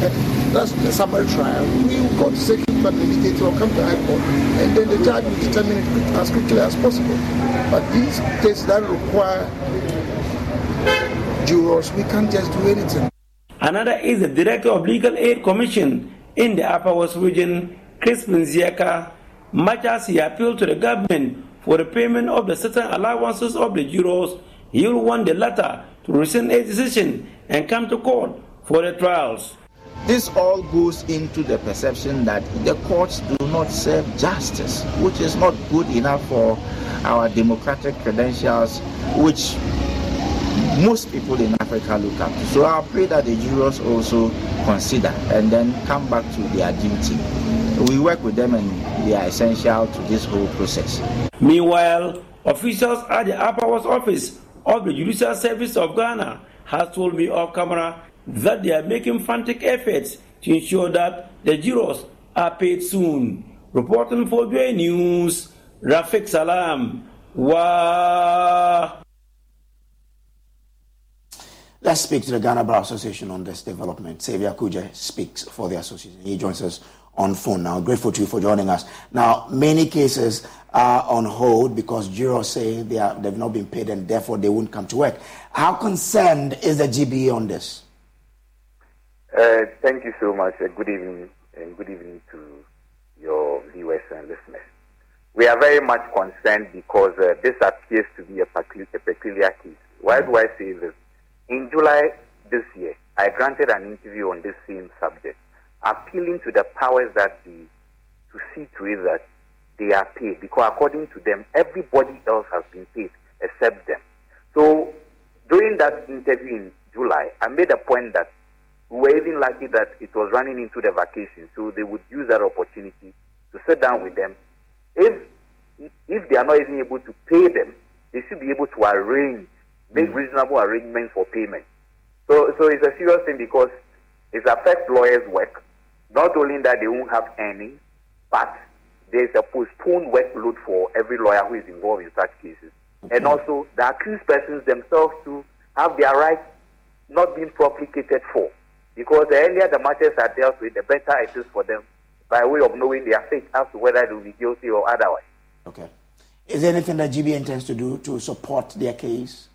that's a summary trial, we will go to second but immediately or come to high court, and then the judge will determine it as quickly as possible. But these cases that require jurors, we can't just do anything. Another is the Director of Legal Aid Commission in the Upper West Region, Chris Ziaka. Much as he appealed to the government for the payment of the certain allowances of the jurors, he will want the latter to rescind a decision and come to court for the trials. This all goes into the perception that the courts do not serve justice, which is not good enough for our democratic credentials, which most people in Africa look up to. So I pray that the jurors also consider and then come back to their duty. We work with them and they are essential to this whole process. Meanwhile, officials at the Upper Office of the Judicial Service of Ghana has told me off camera that they are making frantic efforts to ensure that the jurors are paid soon. Reporting for Joy News, Rafik Salam. Wow. Let's speak to the Ghana Bar Association on this development. Xavier Kudze speaks for the association. He joins us on phone now. Grateful to you for joining us. Now, many cases are on hold because jurors say they are, they've not been paid and therefore they won't come to work. How concerned is the GBA on this? Uh, thank you so much. Uh, good evening and good evening to your viewers and listeners. We are very much concerned because uh, this appears to be a peculiar case. Why do I say this? In July this year, I granted an interview on this same subject, appealing to the powers that be to see to it that they are paid because according to them, everybody else has been paid except them. So during that interview in July, I made a point that we were even lucky that it was running into the vacation, so they would use that opportunity to sit down with them. If if they are not even able to pay them, they should be able to arrange, make mm reasonable arrangements for payment. So so it's a serious thing because it affects lawyers' work. Not only that they won't have earnings, but there's a postponed workload for every lawyer who is involved in such cases. Okay. And also, the accused persons themselves to have their rights not being properly catered for. Because the earlier the matters are dealt with, the better it is for them by way of knowing their fate as to whether they will be guilty or otherwise. Okay. Is there anything that GB intends to do to support their case?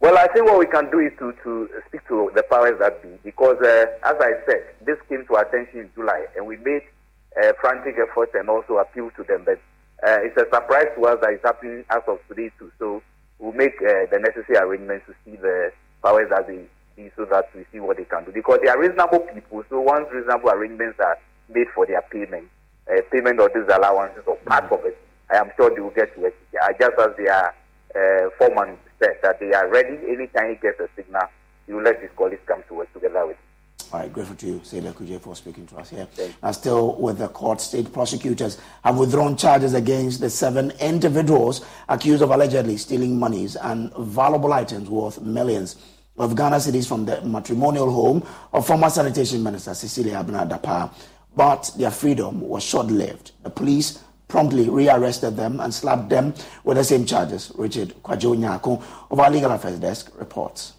Well, I think what we can do is to, to speak to the powers that be because, uh, as I said, this came to our attention in July and we made uh, frantic efforts and also appeal to them. But uh, it's a surprise to us that it's happening as of today too. So we'll make uh, the necessary arrangements to see the powers that they be so that we see what they can do. Because they are reasonable people. So once reasonable arrangements are made for their payment, uh, payment of these allowances or part of it, I am sure they will get to it. just as their uh, foreman said that they are ready anytime he gets a signal, you let his colleagues come to work together with him. All right, grateful to you, Xavier Kudze, for speaking to us here. Now, still with the court, state prosecutors have withdrawn charges against the seven individuals accused of allegedly stealing monies and valuable items worth millions of Ghana cedis from the matrimonial home of former sanitation minister Cecilia Abena Dapaah. But their freedom was short lived. The police promptly rearrested them and slapped them with the same charges. Richard Kwadwo Nyarko of our legal affairs desk reports.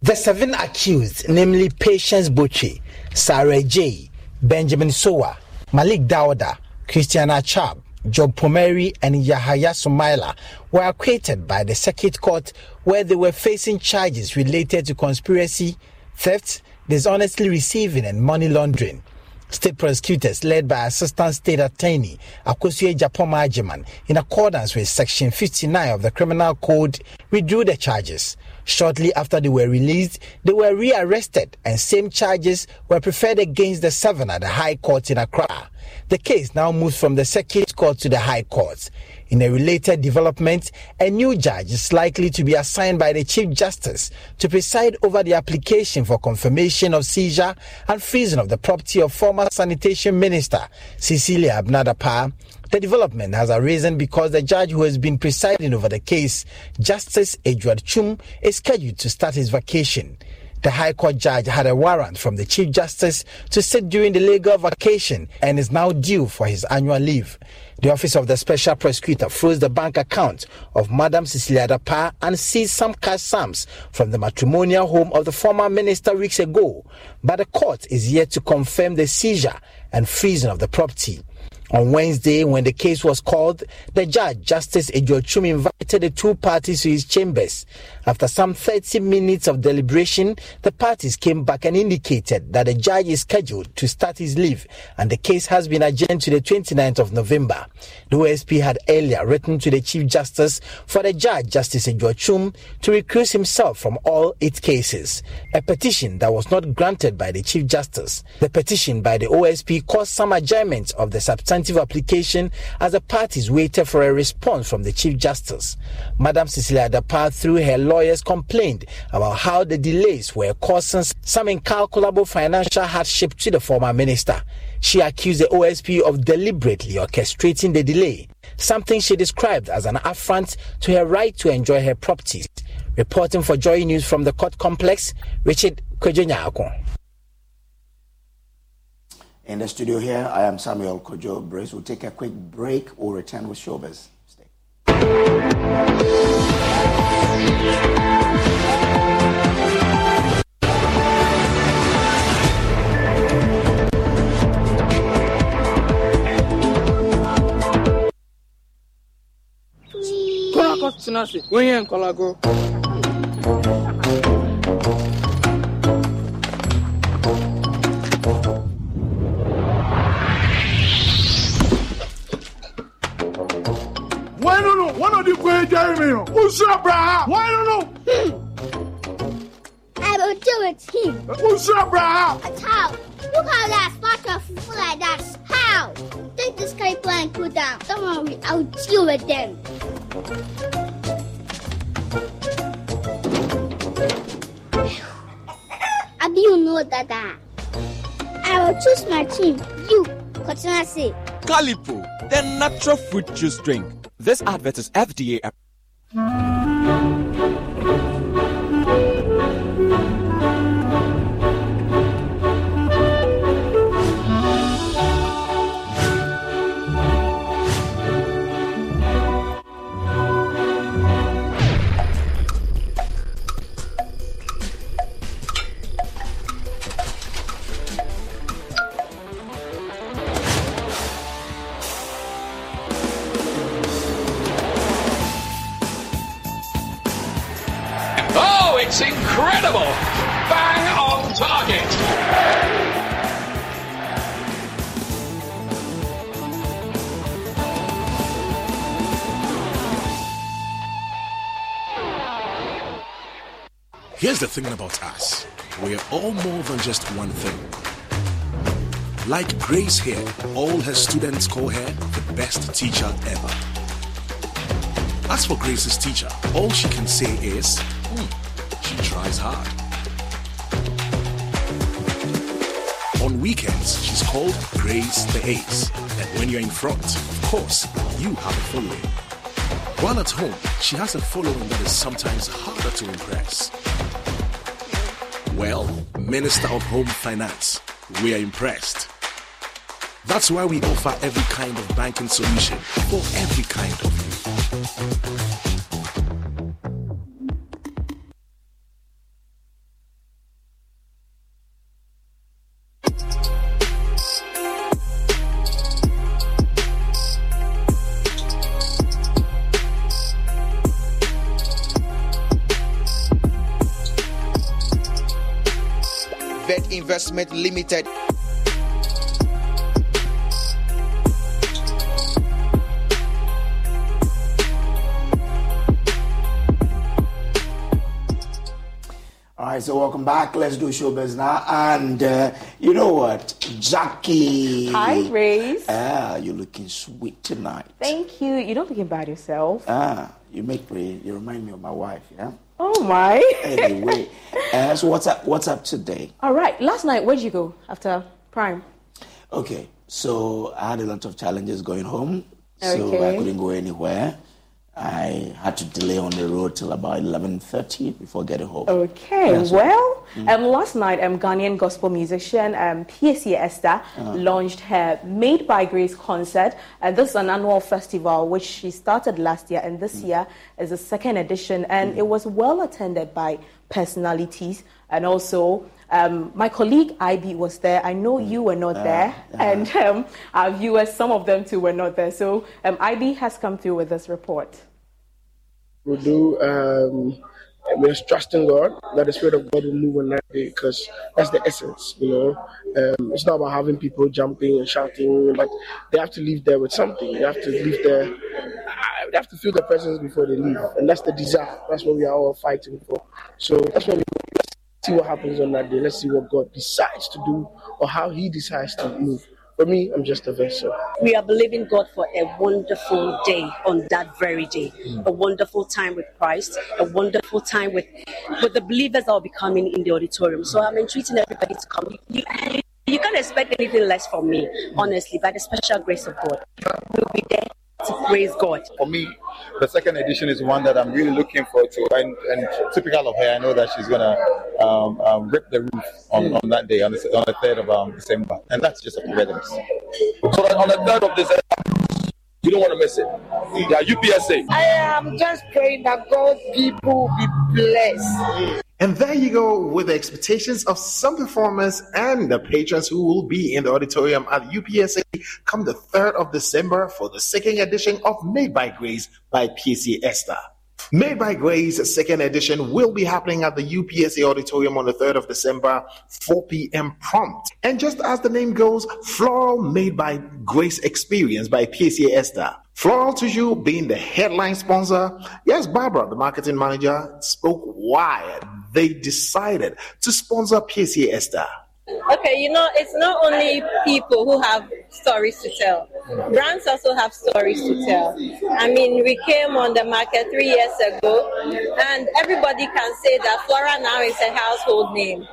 The seven accused, namely Patience Botche, Sarah J., Benjamin Sowa, Malik Dawda, Christiana Chab, Job Pomeri, and Yahaya Sumaila, were acquitted by the circuit court where they were facing charges related to conspiracy, theft, dishonestly receiving, and money laundering. State prosecutors, led by Assistant State Attorney Akosua Japoma Ajiman, in accordance with Section 59 of the Criminal Code, withdrew the charges. Shortly after they were released, they were rearrested and same charges were preferred against the seven at the High Court in Accra. The case now moves from the Circuit Court to the High Court. In a related development, a new judge is likely to be assigned by the Chief Justice to preside over the application for confirmation of seizure and freezing of the property of former Sanitation Minister Cecilia Abena Dapaah. The development has arisen because the judge who has been presiding over the case, Justice Edward Twum, is scheduled to start his vacation. The High Court judge had a warrant from the Chief Justice to sit during the legal vacation and is now due for his annual leave. The Office of the Special Prosecutor froze the bank account of Madam Cecilia Dapaah and seized some cash sums from the matrimonial home of the former minister weeks ago. But the court is yet to confirm the seizure and freezing of the property. On Wednesday, when the case was called, the judge, Justice Edward Twum, invited the two parties to his chambers. After some 30 minutes of deliberation, the parties came back and indicated that the judge is scheduled to start his leave and the case has been adjourned to the 29th of November. The OSP had earlier written to the Chief Justice for the judge, Justice Edward Twum, to recuse himself from all its cases, a petition that was not granted by the Chief Justice. The petition by the OSP caused some adjournment of the substantive application as the parties waited for a response from the Chief Justice. Madam Cecilia Dapaah, through her lawyers complained about how the delays were causing some incalculable financial hardship to the former minister. She accused the OSP of deliberately orchestrating the delay, something she described as an affront to her right to enjoy her properties. Reporting for Joy News from the court complex, Richard Kwadwo Nyarko. In the studio here, I am Samuel Kojo Brace. We'll take a quick break. We'll return with Showbiz. Stay. One of the great Jeremy. Who's up, brah? Why no no? Hmm. I will deal with him. Who's up, brah? But how? Look how that spot of food like that. How? Take this paper and put down. Don't worry, I'll deal with them. How do you know that? I will choose my team. You, Kotinasi. Calipo, the natural fruit juice drink. This advert is FDA approved. Here's the thing about us we're all more than just one thing. Like Grace here, all her students call her the best teacher ever. As for Grace's teacher, all she can say is, "Hmm, she tries hard. On weekends, she's called Grace the Ace. And when you're in front, of course, you have a following. While at home, she has a following that is sometimes harder to impress. Well, Minister of Home Finance, we are impressed. That's why we offer every kind of banking solution for every kind of you. Vet Investment Limited. All right, so welcome back. Let's do showbiz now. And uh, you know what? Jackie. Hi, Grace. Ah, you're looking sweet tonight. Thank you. You're not looking bad yourself. Ah, you make me, you remind me of my wife, yeah? Oh my. Anyway, uh, so what's up, what's up today? All right. Last night, where'd you go after Prime? Okay, so I had a lot of challenges going home, so I couldn't go anywhere. I had to delay on the road till about 11.30 before getting home. Okay. Yeah, so- well, Mm. um, last night, um, Ghanaian gospel musician um, Piesie Esther Uh-huh. launched her Made by Grace concert. And this is an annual festival which she started last year, and Mm. this year is the second edition. And it was well attended by personalities and also. Um, my colleague IB was there. I know you were not Uh, there, uh-huh. and um, our viewers, some of them too, were not there. So um, IB has come through with this report. We do um, we're just trusting God that the Spirit of God will move on that day because that's the essence, you know. Um, it's not about having people jumping and shouting, but they have to leave there with something. They have to leave there, they have to feel the presence before they leave, and that's the desire. That's what we are all fighting for. So that's what we let's see what happens on that day. Let's see what God decides to do or how He decides to move. For me, I'm just a vessel. We are believing God for a wonderful day on that very day. Hmm. A wonderful time with Christ, a wonderful time with, with the believers that will be coming in the auditorium. So I'm entreating everybody to come. You, you, you can't expect anything less from me, hmm. honestly, by the special grace of God. We'll be there to praise God. For me, the second edition is one that I'm really looking forward to. And, and typical of her, I know that she's going to um, um, rip the roof on, on that day, on the, on the 3rd of um, December. And that's just a privilege. So on the third of December, you don't want to miss it. Yeah, UPSA. I am just praying that God's people be blessed. And there you go with the expectations of some performers and the patrons who will be in the auditorium at UPSA come the 3rd of December for the second edition of Made by Grace by Piesie Esther. Made by Grace, second edition, will be happening at the UPSA Auditorium on the 3rd of December, 4 p.m. prompt. And just as the name goes, Floral Made by Grace Experience by Piesie Esther. Floral to you being the headline sponsor. Yes, Barbara, the marketing manager, spoke why they decided to sponsor Piesie Esther. Okay, you know, it's not only people who have stories to tell. Brands also have stories to tell. I mean, we came on the market three years ago, and everybody can say that Flora now is a household name.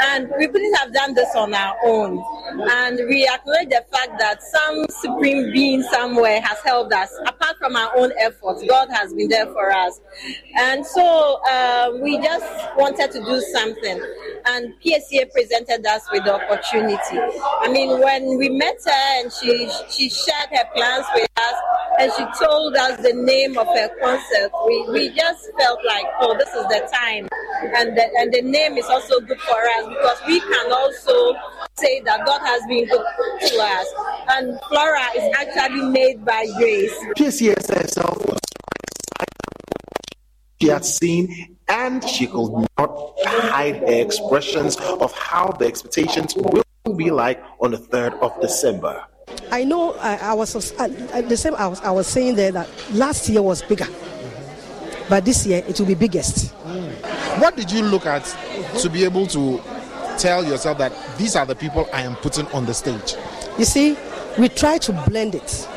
And we couldn't have done this on our own. And we acknowledge the fact that some supreme being somewhere has helped us. Apart from our own efforts, God has been there for us. And so uh, we just wanted to do something. And Piesie presented us with the opportunity. I mean, when we met her and she she shared her plans with us and she told us the name of her concert, we, we just felt like, oh, this is the time. And the, and the name is also good for us because we can also say that God has been good to us. And Flora is actually made by grace. She had seen and she could not hide her expressions of how the expectations will be like on the 3rd of December. I know I, I was uh, the same. I was, I was saying there that last year was bigger, but this year it will be biggest. What did you look at to be able to tell yourself that these are the people I am putting on the stage? You see, we try to blend it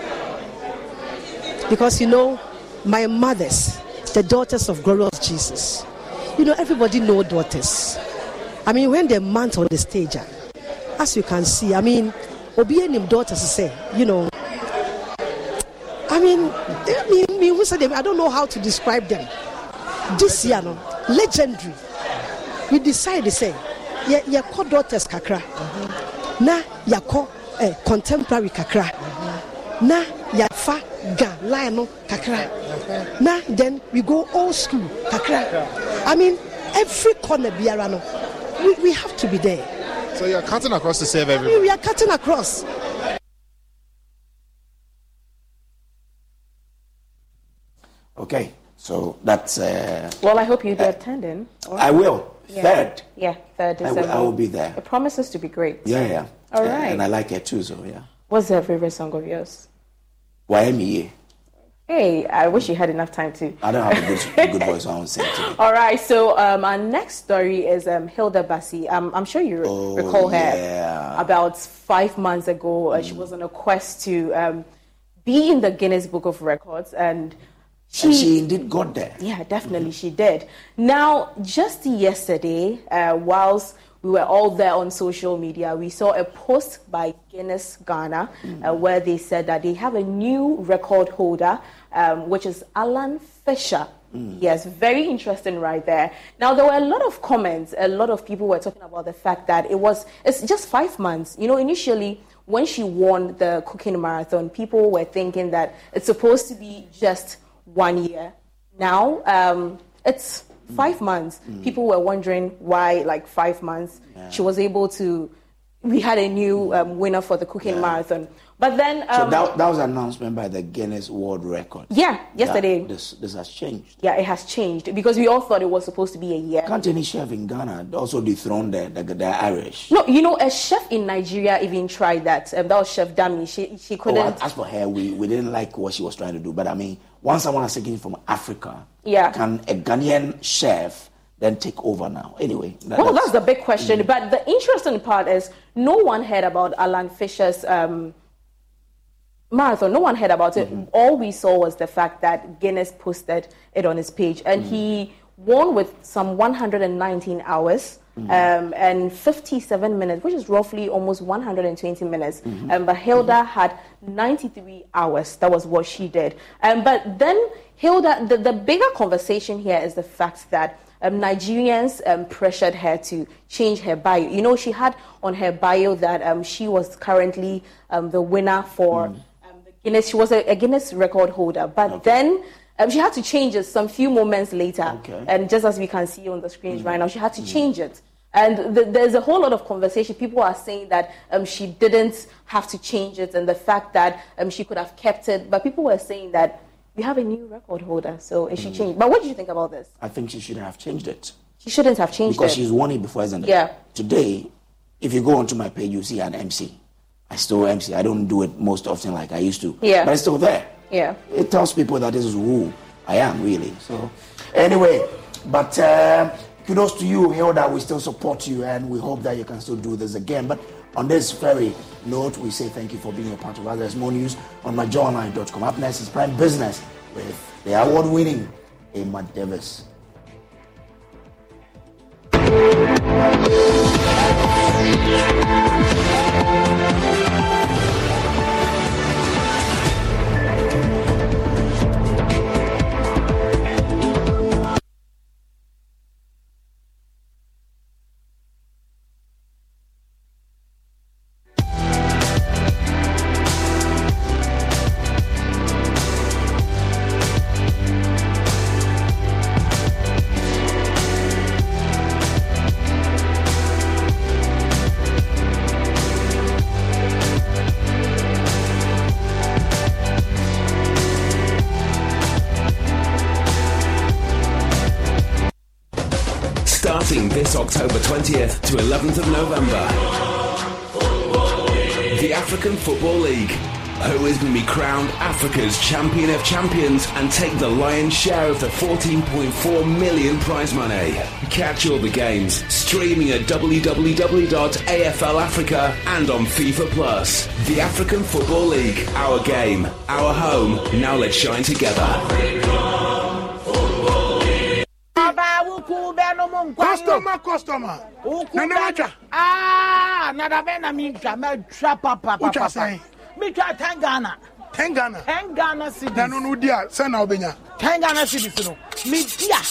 because you know, my mothers, the daughters of glorious Jesus. You know, everybody know daughters. I mean, when they mount on the stage, ah, as you can see, I mean, obi anim daughters say, you know. I mean, I mean, me, who said them? I don't know how to describe them. This year, no, legendary. We decide to say, yeah, yeah, call daughters kakra. Na ya call eh, contemporary kakra. Na ya fa ga line no kakra. Na then we go old school kakra. I mean, every corner biara no, we, we have to be there. So you're cutting across to save everyone. We are cutting across. Okay, so that's. Uh, Well, I hope you'll be attending. or- I will. Yeah. Third. Yeah, third I will, December. I will be there. It promises to be great. Yeah, yeah. All Uh, right. And I like it too, so yeah. What's the favorite song of yours? YMEA. Hey, I wish you had enough time to. I don't have a good, *laughs* good voice, so I won't sing. All right, so um, our next story is um, Hilda Baci. Um, I'm sure you re- Oh, recall her yeah. about five months ago. Uh, she was on a quest to um, be in the Guinness Book of Records, and she, And she indeed got there. yeah, definitely she did. Now, just yesterday, uh, whilst we were all there on social media, we saw a post by Guinness Ghana uh, where they said that they have a new record holder, um, which is Alan Fisher. Yes, very interesting right there. Now there were a lot of comments. A lot of people were talking about the fact that it was it's just five months. You know, initially when she won the cooking marathon, people were thinking that it's supposed to be just one year. Now um, it's five months. People were wondering why, like five months, she was able to. We had a new um, winner for the cooking marathon, but then So um, that, that was an announcement by the Guinness World Record. yeah, yesterday. This, this has changed. Yeah, it has changed because we all thought it was supposed to be a year. Can't any chef in Ghana also dethrone the, the, the Irish? No, you know, a chef in Nigeria even tried that. Um, that was Chef Dami. She she Oh, couldn't. Oh, as for her, we, we didn't like what she was trying to do. But I mean, once someone is taken from Africa, Yeah. can a Ghanaian chef then take over now? Anyway, that- well, that's the big question. But the interesting part is no one heard about Alan Fisher's um, marathon. No one heard about it. All we saw was the fact that Guinness posted it on his page, and he won with some 119 hours. Um, and 57 minutes, which is roughly almost 120 minutes. Um, but Hilda had 93 hours. That was what she did. Um, but then Hilda, the, the bigger conversation here is the fact that um, Nigerians um, pressured her to change her bio. You know, she had on her bio that um, she was currently um, the winner for the Guinness. She was a, a Guinness record holder, but then um, she had to change it some few moments later. And just as we can see on the screens right now, she had to change it. And th- there's a whole lot of conversation. People are saying that um, she didn't have to change it, and the fact that um, she could have kept it. But people were saying that we have a new record holder, so it should change. But what do you think about this? I think she shouldn't have changed it. She shouldn't have changed it. because it. she's won it before, isn't it? Yeah. Today, if you go onto my page, you see an MC. I still MC. I don't do it most often like I used to. Yeah. But it's still there. Yeah. It tells people that this is who I am, really. So, anyway, but uh, kudos to you, Hilda. We still support you, and we hope that you can still do this again. But on this very note, we say thank you for being a part of us. There's more news on myjoyonline.com. Up next is Prime Business with the award-winning Emma Davis. To 11th of November. The African Football League. Who is going to be crowned Africa's champion of champions and take the lion's share of the 14.4 million prize money? Catch all the games streaming at www.AFL Africa and on FIFA Plus. The African Football League. Our game, our home. Now let's shine together. Customer, customer. Nana wacha. Ah, nada bɛ na mi twa mɛ twa papa Wotwa papa. sɛn? Mi twa ten Ghana. Ten Ghana. Ten Ghana cedis. Na no no di a sɛ na obenya. Ten Ghana cedis no. Mi di a.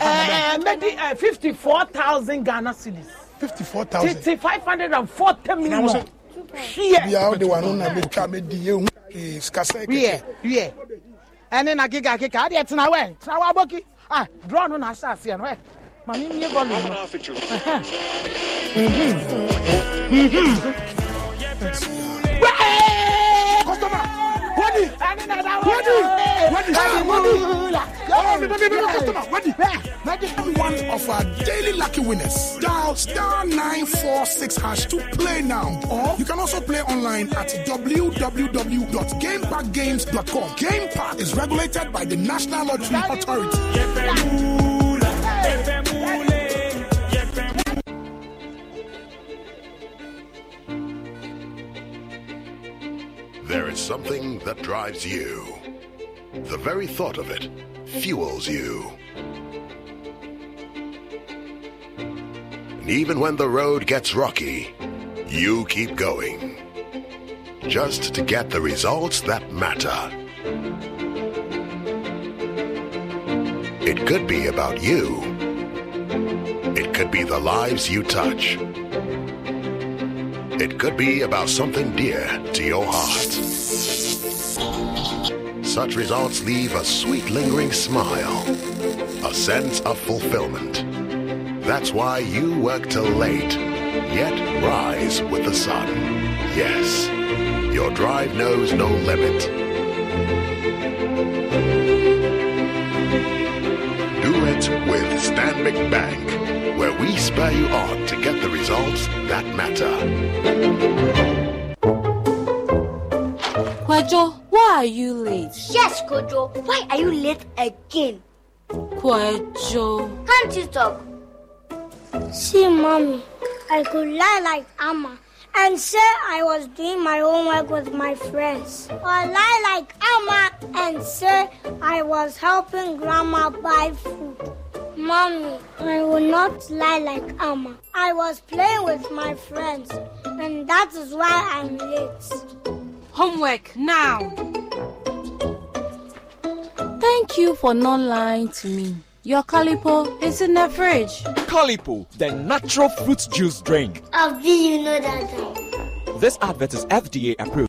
Ɛɛ mɛ di ɛ fifty four thousand Ghana cedis. Fifty four thousand. Titi five hundred and forty Na million. wo sɛ. Hiyɛ. Bia o de wa no na me twa me di ye hu. Eh skasa Hiyɛ hiyɛ. Ɛne na kika kika adeɛ tena wɛ tena wɔ aboki. Ah draw no na ahyɛ aseɛ no ɛ. Maame mi ye volume no. Ɛhɛn. Mhm. Mhm. Customer. Wadi. Ɛne na da Wadi. Wadi. Wadi. Wadi. One of our daily lucky winners. Dial star 946 hash to play now. Or you can also play online at www.gamepackgames.com. Game Park is regulated by the National Lottery Authority. Something that drives you. The very thought of it fuels you. And even when the road gets rocky, you keep going. Just to get the results that matter. It could be about you. It could be the lives you touch. It could be about something dear to your heart. Such results leave a sweet lingering smile, a sense of fulfillment. That's why you work till late, yet rise with the sun. Yes, your drive knows no limit. Do it with Stanbic Bank, where we spur you on to get the results that matter. Kwajo, why are you late? Yes, Kojo. Why are you late again? Kwajo. Can't you talk? See, mommy, I could lie like Amma and say I was doing my homework with my friends, or lie like Amma and say I was helping Grandma buy food. Mommy, I will not lie like Amma. I was playing with my friends, and that is why I'm late. Homework now. Thank you for not lying to me. Your Kalyppo is in the fridge. Kalyppo, the natural fruit juice drink. How do you know that? This advert is FDA approved.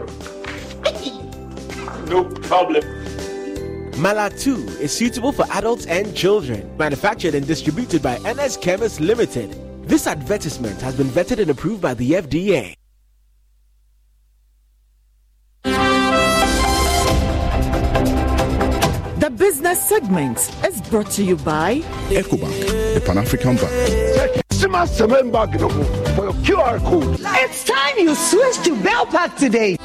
Thank you. no problem. Malatu is suitable for adults and children. Manufactured and distributed by NS Chemist Limited. This advertisement has been vetted and approved by the FDA. The business segment is brought to you by EcoBank, the Pan African Bank. QR code. It's time you switch to Bell Pack today.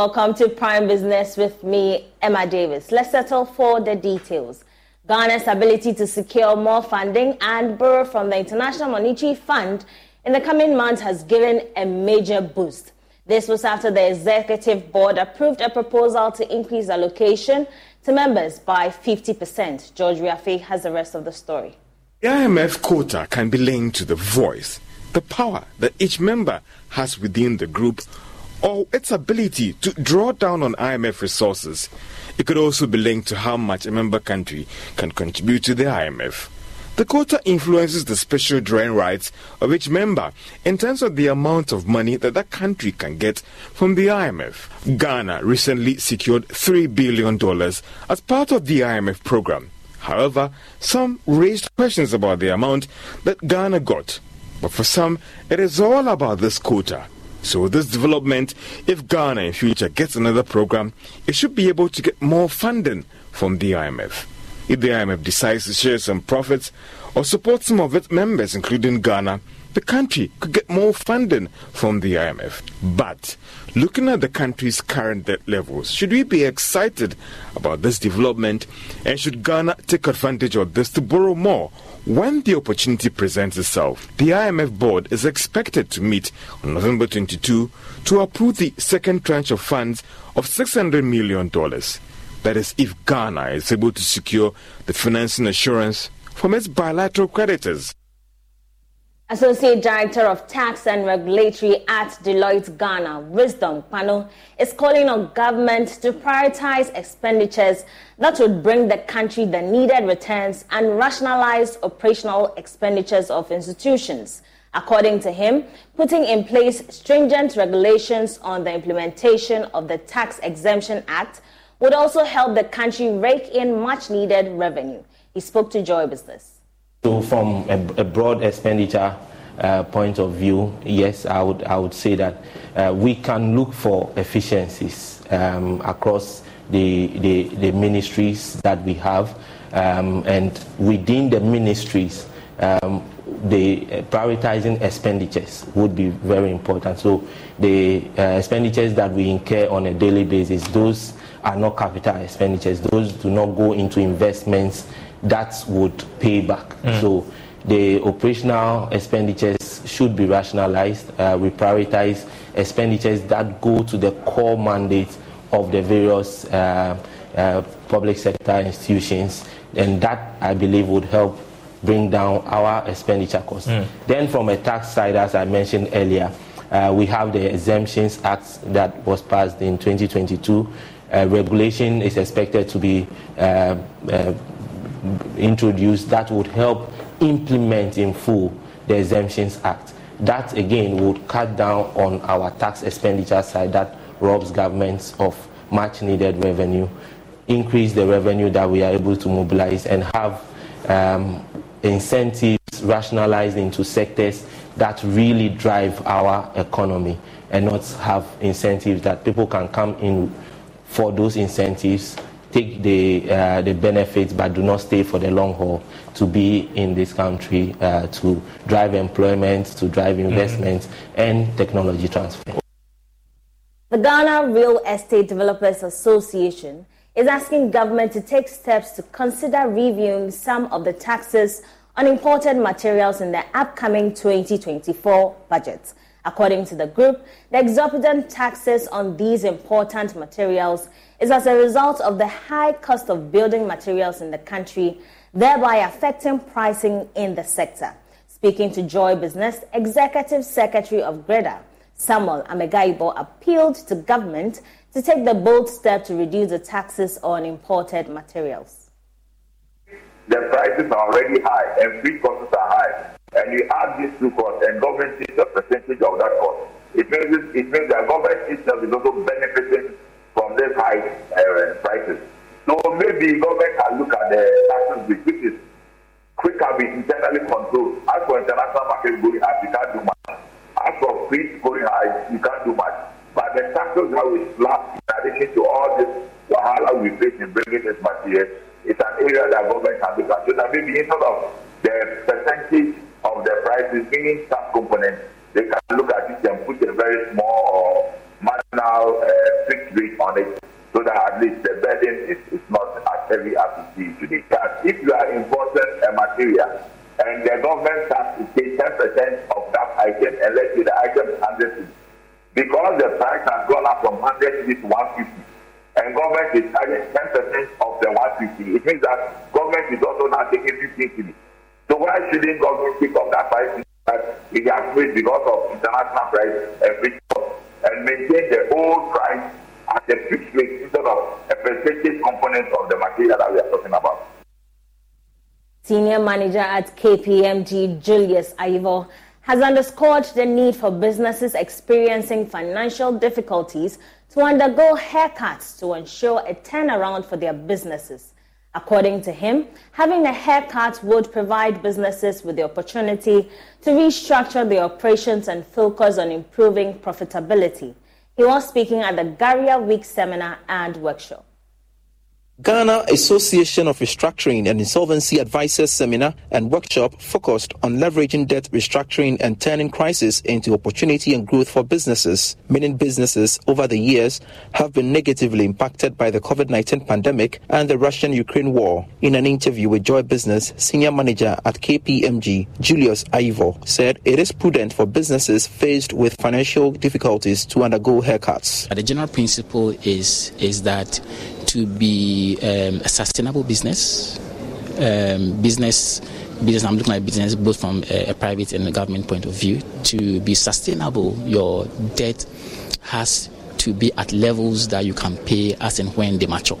Welcome to Prime Business with me, Emma Davis. Let's settle for the details. Ghana's ability to secure more funding and borrow from the International Monetary Fund in the coming months has given a major boost. This was after the executive board approved a proposal to increase allocation to members by 50%. George Wiafe has the rest of the story. The IMF quota can be linked to the voice, the power that each member has within the group or its ability to draw down on IMF resources. It could also be linked to how much a member country can contribute to the IMF. The quota influences the special drawing rights of each member in terms of the amount of money that that country can get from the IMF. Ghana recently secured $3 billion as part of the IMF program. However, some raised questions about the amount that Ghana got. But for some, it is all about this quota. So this development, if Ghana in future gets another program, it should be able to get more funding from the IMF. If the IMF decides to share some profits or support some of its members, including Ghana, the country could get more funding from the IMF. But looking at the country's current debt levels, should we be excited about this development and should Ghana take advantage of this to borrow more when the opportunity presents itself, the IMF board is expected to meet on November 22 to approve the second tranche of funds of $600 million. That is, if Ghana is able to secure the financing assurance from its bilateral creditors. Associate Director of Tax and Regulatory at Deloitte Ghana, Wisdom Pano, is calling on government to prioritize expenditures that would bring the country the needed returns and rationalize operational expenditures of institutions. According to him, putting in place stringent regulations on the implementation of the Tax Exemption Act would also help the country rake in much needed revenue. He spoke to Joy Business. So, from a, a broad expenditure uh, point of view, yes, I would I would say that uh, we can look for efficiencies um, across the, the, the ministries that we have, um, and within the ministries, um, the uh, prioritizing expenditures would be very important. So, the uh, expenditures that we incur on a daily basis, those are not capital expenditures. Those do not go into investments that would pay back. Mm. So the operational expenditures should be rationalized. Uh, we prioritize expenditures that go to the core mandate of the various uh, uh, public sector institutions, and that I believe would help bring down our expenditure costs. Mm. Then, from a tax side, as I mentioned earlier, uh, we have the Exemptions Act that was passed in 2022. Uh, regulation is expected to be uh, uh, introduced that would help implement in full the Exemptions Act. That again would cut down on our tax expenditure side that robs governments of much needed revenue, increase the revenue that we are able to mobilize, and have um, incentives rationalized into sectors that really drive our economy and not have incentives that people can come in for those incentives, take the, uh, the benefits, but do not stay for the long haul to be in this country uh, to drive employment, to drive investment, mm-hmm. and technology transfer. The Ghana Real Estate Developers Association is asking government to take steps to consider reviewing some of the taxes on imported materials in the upcoming 2024 budget. According to the group, the exorbitant taxes on these important materials is as a result of the high cost of building materials in the country, thereby affecting pricing in the sector. Speaking to Joy Business, Executive Secretary of GREDA, Samuel Amegayibor appealed to government to take the bold step to reduce the taxes on imported materials. The prices are already high and feed costs are high, and you add these two costs and government takes a percentage of that cost, it means it means that government itself is also benefiting from these high uh, prices. So maybe government can look at the taxes which is quicker be internally controlled. As for international market going up, you can't do much. As for fees going high, you can't do much. But the taxes that we slap in addition to all this wahala we face in bringing this material it's an area that government can look at. So that maybe instead of the percentage of the prices being sub component, they can look at it and put a very small or marginal uh, fixed rate on it so that at least the burden is, is not as heavy as it is today. But if you are importing a material and the government has to pay 10% of that item, and let's the item is 100 because the price has gone up from 100 to 150, and government is charging 10% of the 150. It means that government is also now taking 15 cedis. So why shouldn't government pick up that price that it has paid because of international price and free cost and maintain the old price at a fixed rate instead of a percentage component of the material that we are talking about? Senior manager at KPMG, Julius Ivo, has underscored the need for businesses experiencing financial difficulties to undergo haircuts to ensure a turnaround for their businesses. According to him, having a haircut would provide businesses with the opportunity to restructure their operations and focus on improving profitability. He was speaking at the Garia Week seminar and workshop. Ghana Association of Restructuring and Insolvency Advisors seminar and workshop focused on leveraging debt restructuring and turning crisis into opportunity and growth for businesses. Many businesses over the years have been negatively impacted by the COVID 19 pandemic and the Russian Ukraine war. In an interview with Joy Business, senior manager at KPMG, Julius Ivo, said it is prudent for businesses faced with financial difficulties to undergo haircuts. The general principle is, is that to be um, a sustainable business, um, business, business. I'm looking at business both from a, a, private and a government point of view. To be sustainable, your debt has to be at levels that you can pay as and when they mature.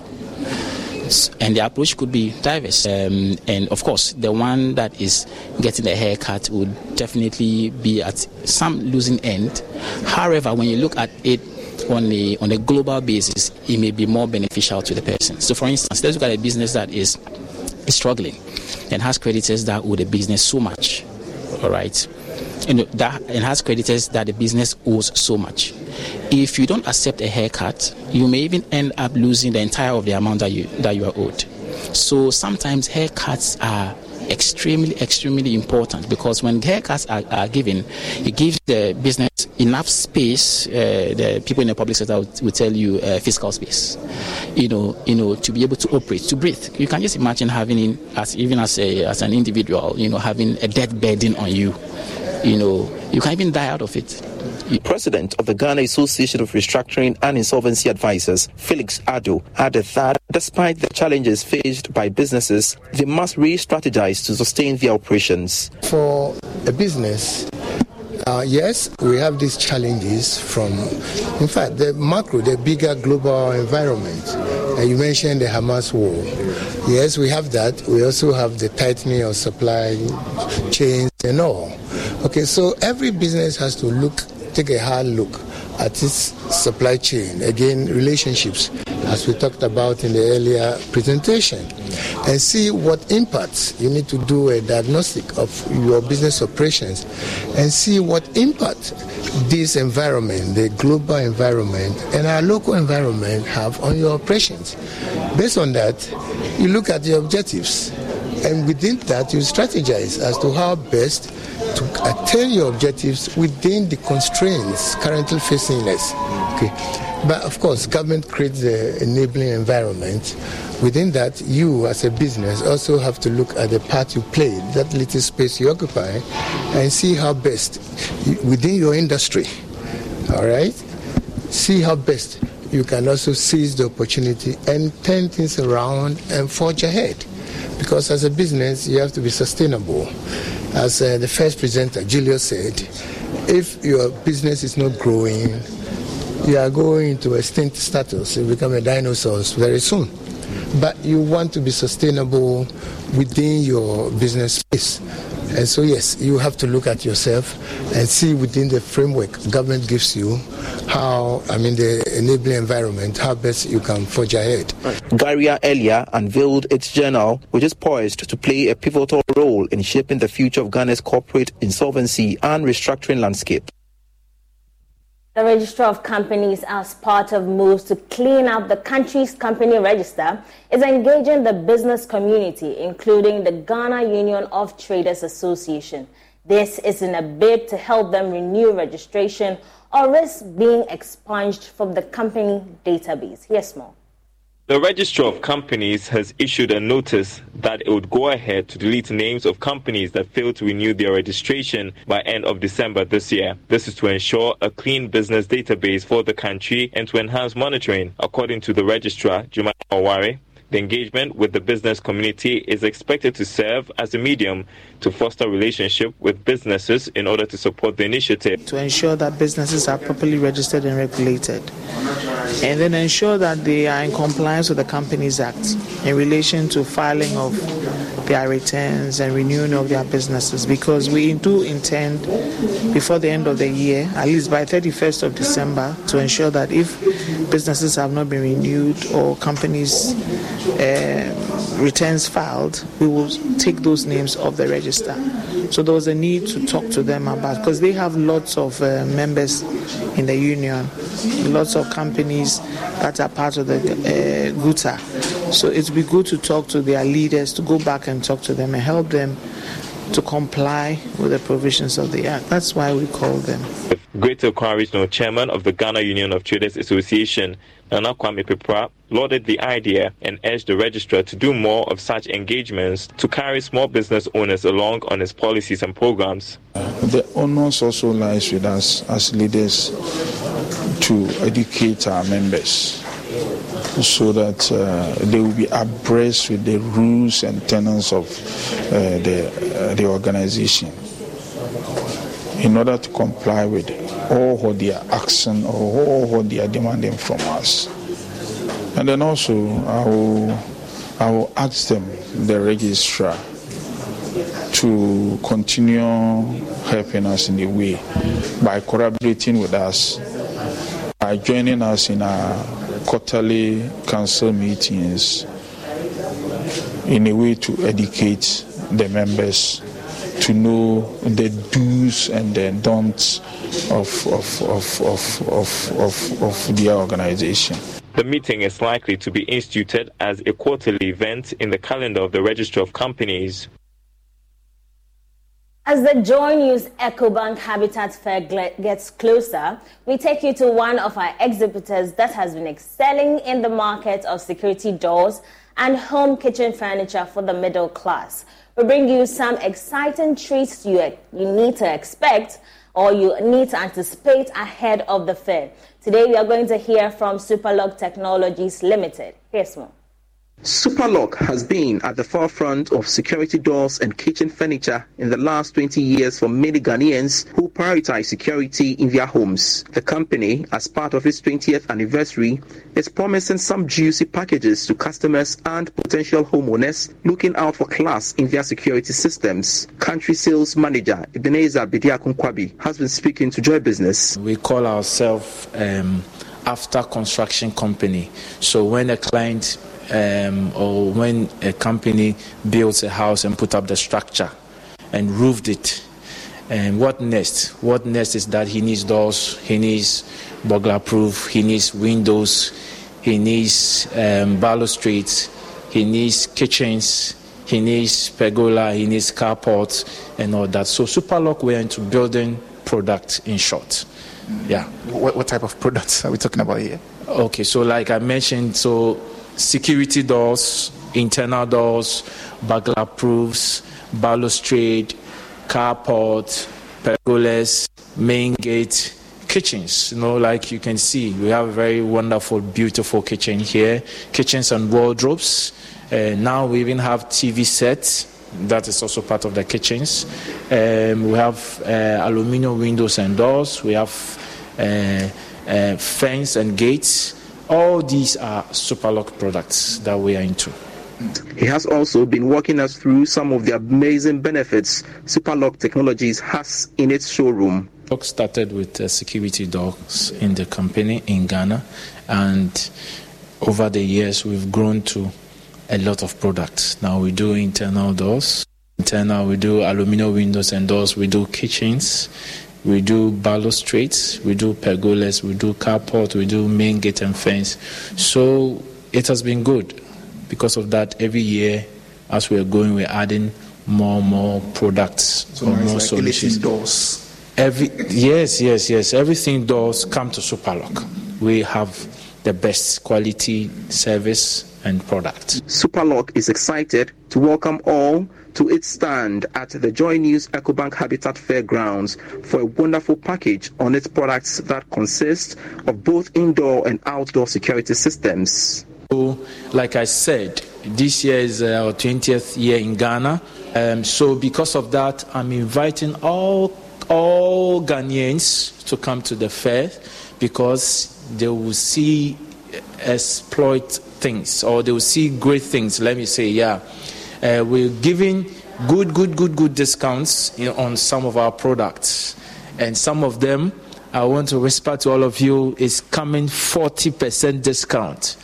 And the approach could be diverse. Um, and of course, the one that is getting a haircut would definitely be at some losing end. However, when you look at it on a on a global basis, it may be more beneficial to the person. So, for instance, let's look at a business that is, struggling and has creditors that owe the business so much. All right, and that and has creditors that the business owes so much. If you don't accept a haircut, you may even end up losing the entire of the amount that you that you are owed. So sometimes haircuts are extremely, extremely important because when haircuts are, are given, it gives the business enough space. Uh, the people in the public sector will, tell you uh, fiscal space, you know, you know, to be able to operate, to breathe. You can just imagine having, in, as even as a as an individual, you know, having a debt burden on you. You know, you can even die out of it The President of the Ghana Association of Restructuring and Insolvency Advisors, Felix Addo, added that despite the challenges faced by businesses, they must re-strategize to sustain their operations. For a business, uh, yes, we have these challenges from, in fact, the macro, the bigger global environment. Uh, you mentioned the Hamas war. Yes, we have that. We also have the tightening of supply chains and all. Okay, so every business has to look, take a hard look at its supply chain. Again, relationships, as we talked about in the earlier presentation, and see what impacts you need to do a diagnostic of your business operations and see what impact this environment, the global environment, and our local environment have on your operations. Based on that, you look at your objectives, and within that, you strategize as to how best to attain your objectives within the constraints currently facing us. Okay. But of course, government creates the enabling environment. Within that, you as a business also have to look at the part you play, that little space you occupy, and see how best within your industry. All right, see how best you can also seize the opportunity and turn things around and forge ahead. Because as a business, you have to be sustainable. As uh, the first presenter, Julius said, if your business is not growing, you are going to extinct status. You become a dinosaur very soon. But you want to be sustainable within your business space. And so, yes, you have to look at yourself and see within the framework government gives you how, I mean, the enabling environment, how best you can forge ahead. Garia earlier unveiled its journal, which is poised to play a pivotal role in shaping the future of Ghana's corporate insolvency and restructuring landscape. The Register of Companies, as part of moves to clean up the country's company register, is engaging the business community, including the Ghana Union of Traders Association. This is in a bid to help them renew registration or risk being expunged from the company database. Here's more. The Registrar of Companies has issued a notice that it would go ahead to delete names of companies that failed to renew their registration by end of December this year. This is to ensure a clean business database for the country and to enhance monitoring, according to the Registrar, Jemima Oware. The engagement with the business community is expected to serve as a medium to foster relationship with businesses in order to support the initiative. To ensure that businesses are properly registered and regulated, and then ensure that they are in compliance with the Companies Act in relation to filing of their returns and renewing of their businesses because we do intend before the end of the year, at least by 31st of December, to ensure that if businesses have not been renewed or companies uh, returns filed, we will take those names off the register. So there was a need to talk to them about because they have lots of uh, members in the union, lots of companies that are part of the uh, GUTA. So it would be good to talk to their leaders, to go back and talk to them and help them to comply with the provisions of the Act. That's why we call them. Greater Accra Regional Chairman of the Ghana Union of Traders Association, Nana Kwame Pepra, lauded the idea and urged the registrar to do more of such engagements to carry small business owners along on its policies and programs. The onus also lies with us as leaders to educate our members so that uh, they will be abreast with the rules and tenets of uh, the, uh, the organization in order to comply with all what they are asking or all what they are demanding from us. And then also, I will, I will ask them, the registrar, to continue helping us in a way by collaborating with us, by joining us in our quarterly council meetings in a way to educate the members to know the do's and the don'ts of, of, of, of, of, of, of their organization. The meeting is likely to be instituted as a quarterly event in the calendar of the Register of Companies. As the Joy News EcoBank Habitat Fair gets closer, we take you to one of our exhibitors that has been excelling in the market of security doors and home kitchen furniture for the middle class. We bring you some exciting treats you, you need to expect or you need to anticipate ahead of the fair. Today we are going to hear from Superlock Technologies Limited. Here's more. Superlock has been at the forefront of security doors and kitchen furniture in the last 20 years for many Ghanaians who prioritize security in their homes. The company, as part of its 20th anniversary, is promising some juicy packages to customers and potential homeowners looking out for class in their security systems. Country sales manager Ebenezer Bidiakunkwabi has been speaking to Joy Business. We call ourselves um, after construction company. So when a client um, or when a company builds a house and put up the structure and roofed it. And what next? What next is that he needs doors, he needs burglar proof, he needs windows, he needs um, balustrades, he needs kitchens, he needs pergola, he needs carports, and all that. So Superlock, we're into building product in short. Yeah. What, what type of products are we talking about here? Okay, so like I mentioned, so security doors, internal doors, burglar proofs, balustrade, carport, pergolas, main gate, kitchens. You know, like you can see, we have a very wonderful, beautiful kitchen here. Kitchens and wardrobes. Uh, now we even have TV sets. That is also part of the kitchens. Um, we have uh, aluminium windows and doors. We have uh, uh fence and gates. All these are Superlock products that we are into. He has also been walking us through some of the amazing benefits Superlock Technologies has in its showroom. Lock started with uh, security doors in the company in Ghana, and over the years we've grown to a lot of products. Now we do internal doors, internal we do aluminum windows and doors, we do kitchens, we do balustrades, we do pergolas, we do carport, we do main gate and fence. So it has been good. Because of that, every year as we're going, we're adding more and more products so or more like solutions. Doors. Every yes, yes, yes. Everything doors come to Superlock. We have the best quality service and product. Superlock is excited to welcome all to its stand at the Joy News EcoBank Habitat Fairgrounds for a wonderful package on its products that consist of both indoor and outdoor security systems. Like I said, this year is uh, our 20th year in Ghana. Um, so, because of that, I'm inviting all all Ghanaians to come to the fair because they will see exploit things or they will see great things. Let me say, yeah. Uh, we're giving good, good, good, good discounts on some of our products. And some of them, I want to whisper to all of you, is coming 40% discount.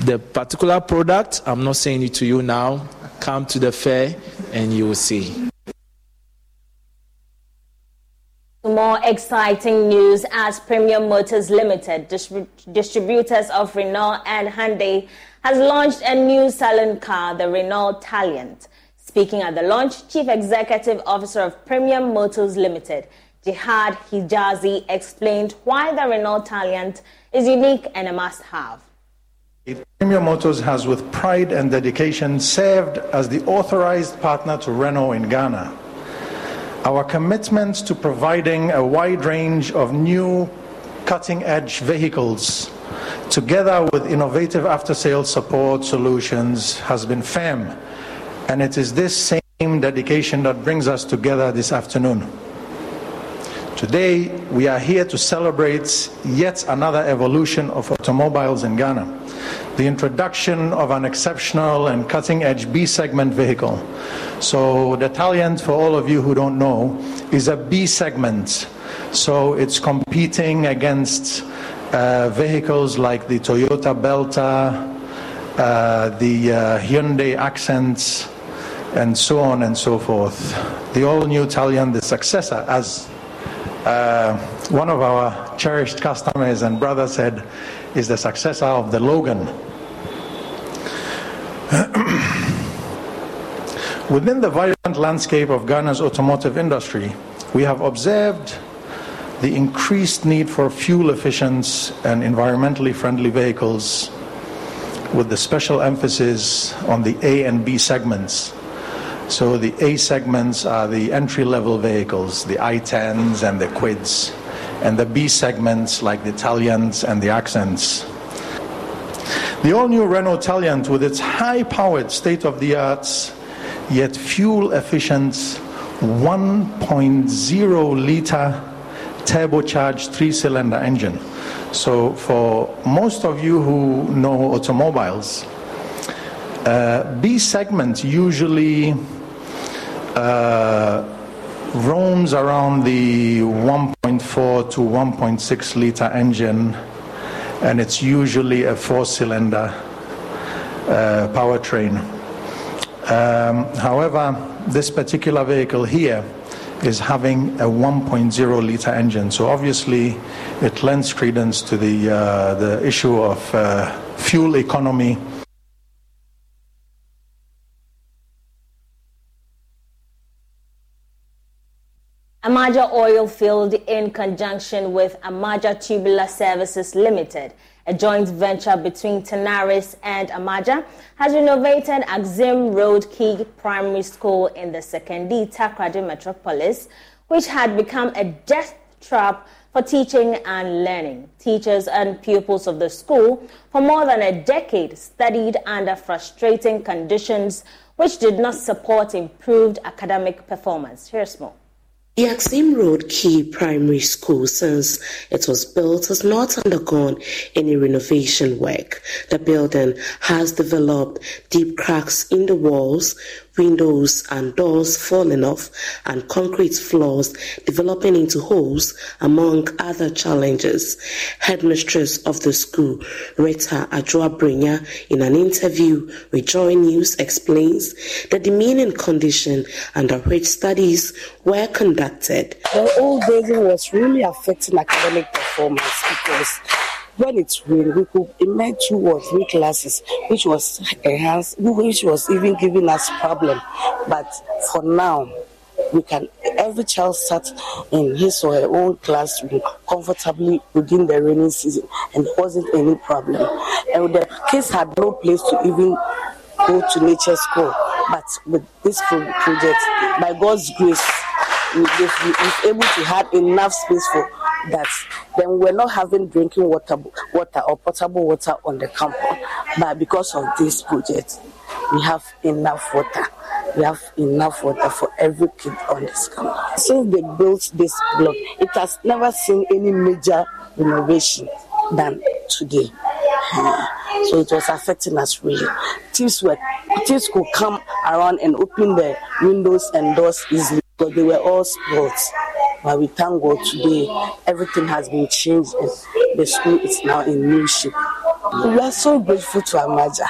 The particular product, I'm not saying it to you now, come to the fair and you will see. More exciting news as Premier Motors Limited, distributors of Renault and Hyundai, has launched a new salon car, the Renault Taliant. Speaking at the launch, Chief Executive Officer of Premium Motors Limited, Jihad Hijazi, explained why the Renault Taliant is unique and a must have. Premium Motors has, with pride and dedication, served as the authorized partner to Renault in Ghana. Our commitment to providing a wide range of new cutting edge vehicles together with innovative after sales support solutions, has been firm. And it is this same dedication that brings us together this afternoon. Today, we are here to celebrate yet another evolution of automobiles in Ghana the introduction of an exceptional and cutting edge B segment vehicle. So, the Taliant, for all of you who don't know, is a B segment. So, it's competing against uh, vehicles like the Toyota Belta, uh, the uh, Hyundai Accents, and so on and so forth. The all new Taliant, the successor, as one of our cherished customers and brother said, is the successor of the Logan. *coughs* Within the vibrant landscape of Ghana's automotive industry, we have observed the increased need for fuel efficient and environmentally friendly vehicles with the special emphasis on the A and B segments. So the A segments are the entry level vehicles, the i10s and the Kwids, and the B segments like the Taliants and the Accents. The all new Renault Taliant, with its high powered, state of the art, yet fuel efficient 1.0 liter turbocharged three cylinder engine. So, for most of you who know automobiles, uh, B segment usually uh, roams around the 1.4 to 1.6 liter engine and it's usually a four cylinder uh, powertrain. Um, however, this particular vehicle here is having a 1.0 liter engine, so obviously it lends credence to the, uh, the issue of uh, fuel economy. Amaja Oil Field, in conjunction with Amaja Tubular Services Limited, a joint venture between Tenaris and Amaja, has renovated Axim Road Key Primary School in the Sekondi Takoradi Metropolis, which had become a death trap for teaching and learning. Teachers and pupils of the school for more than a decade studied under frustrating conditions which did not support improved academic performance. Here's more. The Axim Road Key Primary School, since it was built, has not undergone any renovation work. The building has developed deep cracks in the walls, windows and doors falling off, and concrete floors developing into holes, among other challenges. Headmistress of the school, Rita Brinya, in an interview with Joy News, explains the demeaning condition under which studies were conducted. The old building was really affecting academic performance because when it rained, we could imagine two or three classes, which was enhanced, which was even giving us problem. But for now, we can every child sat in his or her own classroom comfortably within the rainy season, and wasn't any problem. And the kids had no place to even go to nature school. But with this project, by God's grace, we were able to have enough space for that then we're not having drinking water water or potable water on the campus but because of this project we have enough water. We have enough water for every kid on this campus since they built this block it has never seen any major renovation than today. So it was affecting us really. Thieves were thieves could come around and open the windows and doors easily because they were all spoiled but we thank God today, everything has been changed and the school is now in new shape. We are so grateful to Amaja.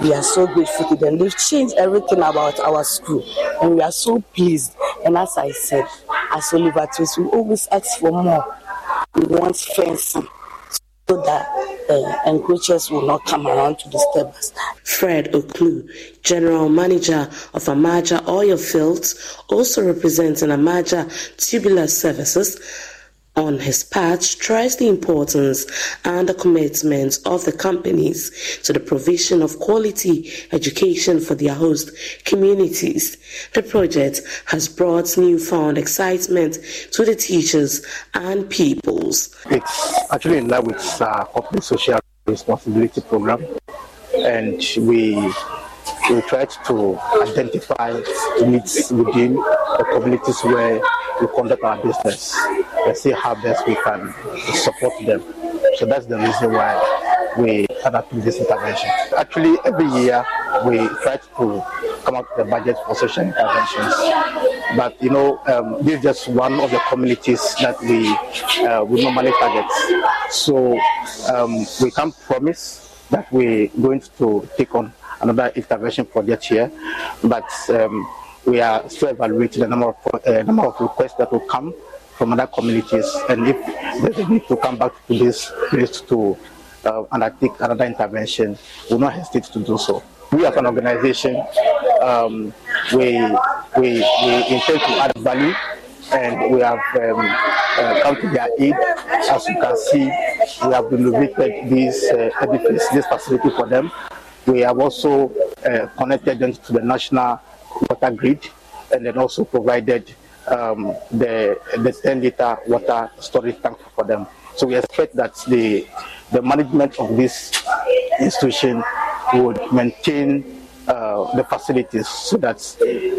We are so grateful to them. They've changed everything about our school and we are so pleased. And as I said, as Oliver Twist, we always ask for more. We want fencing so that uh, encroachers will not come around to disturb us. Fred Oklu, General Manager of Amaja Oil Fields, also representing Amaja Tubular Services, on his part stressed the importance and the commitment of the companies to the provision of quality education for their host communities. The project has brought newfound excitement to the teachers and pupils. It's actually in line with uh, our corporate social responsibility program, and we we tried to identify needs within the communities where we conduct our business and see how best we can support them. So that's the reason why we conduct this intervention. Actually, every year we try to come up with a budget for social interventions. But you know, um, this is just one of the communities that we uh, we normally target. So um, we can't promise that we're going to take on another intervention project here, but um, we are still evaluating the number of uh, number of requests that will come from other communities, and if there's a need to come back to this place to uh, undertake another intervention, we will not hesitate to do so. We as an organization, um, we, we, we intend to add value and we have um, uh, come to their aid. As you can see, we have renovated this uh, edifice, this facility for them. We have also uh, connected them to the national water grid and then also provided um, the the 10 liter water storage tank for them. So we expect that the the management of this institution would maintain uh, the facilities so that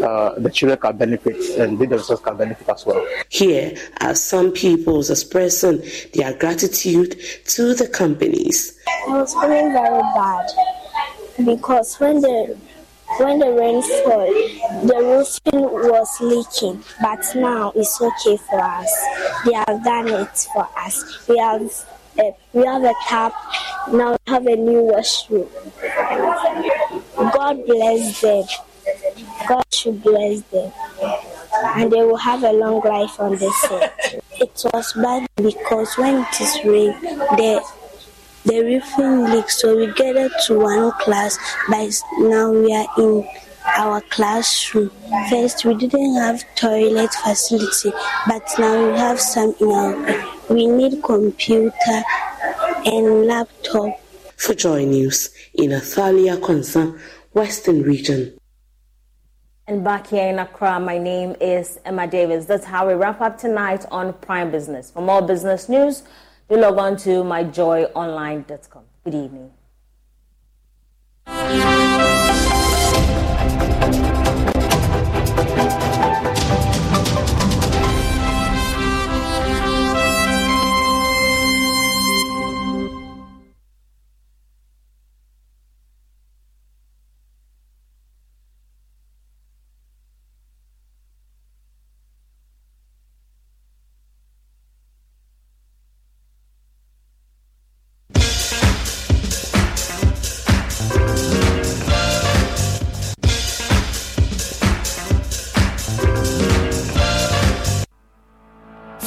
uh, the children can benefit and the themselves can benefit as well. Here are some pupils expressing their gratitude to the companies. I was feeling very bad because when the when the rain fell, the roofing was leaking, but now it's okay for us. They have done it for us. We have uh, we have a tap. Now we have a new washroom. God bless them. God should bless them. And they will have a long life on this earth. It was bad because when it is rain, the the roofing leaks, so we gathered to one class, but now we are in our classroom. First, we didn't have toilet facility, but now we have some in our. We need computer and laptop. For Joy News in Athalia Konsa, Western Region. And back here in Accra, my name is Emma Davis. That's how we wrap up tonight on Prime Business. For more business news, do log on to myjoyonline.com. Good evening.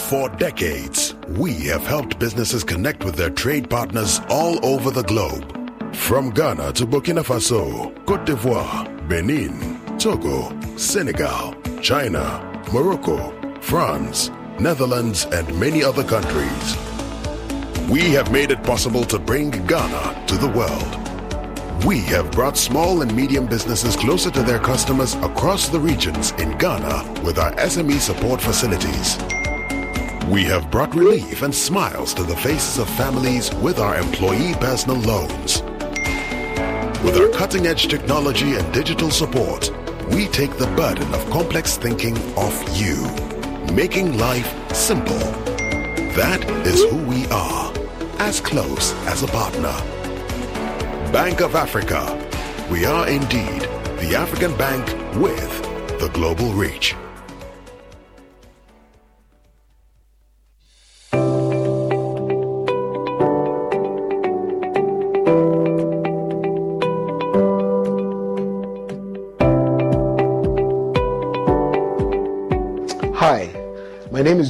For decades, we have helped businesses connect with their trade partners all over the globe. From Ghana to Burkina Faso, Cote d'Ivoire, Benin, Togo, Senegal, China, Morocco, France, Netherlands, and many other countries. We have made it possible to bring Ghana to the world. We have brought small and medium businesses closer to their customers across the regions in Ghana with our SME support facilities. We have brought relief and smiles to the faces of families with our employee personal loans. With our cutting edge technology and digital support, we take the burden of complex thinking off you, making life simple. That is who we are, as close as a partner. Bank of Africa. We are indeed the African bank with the global reach.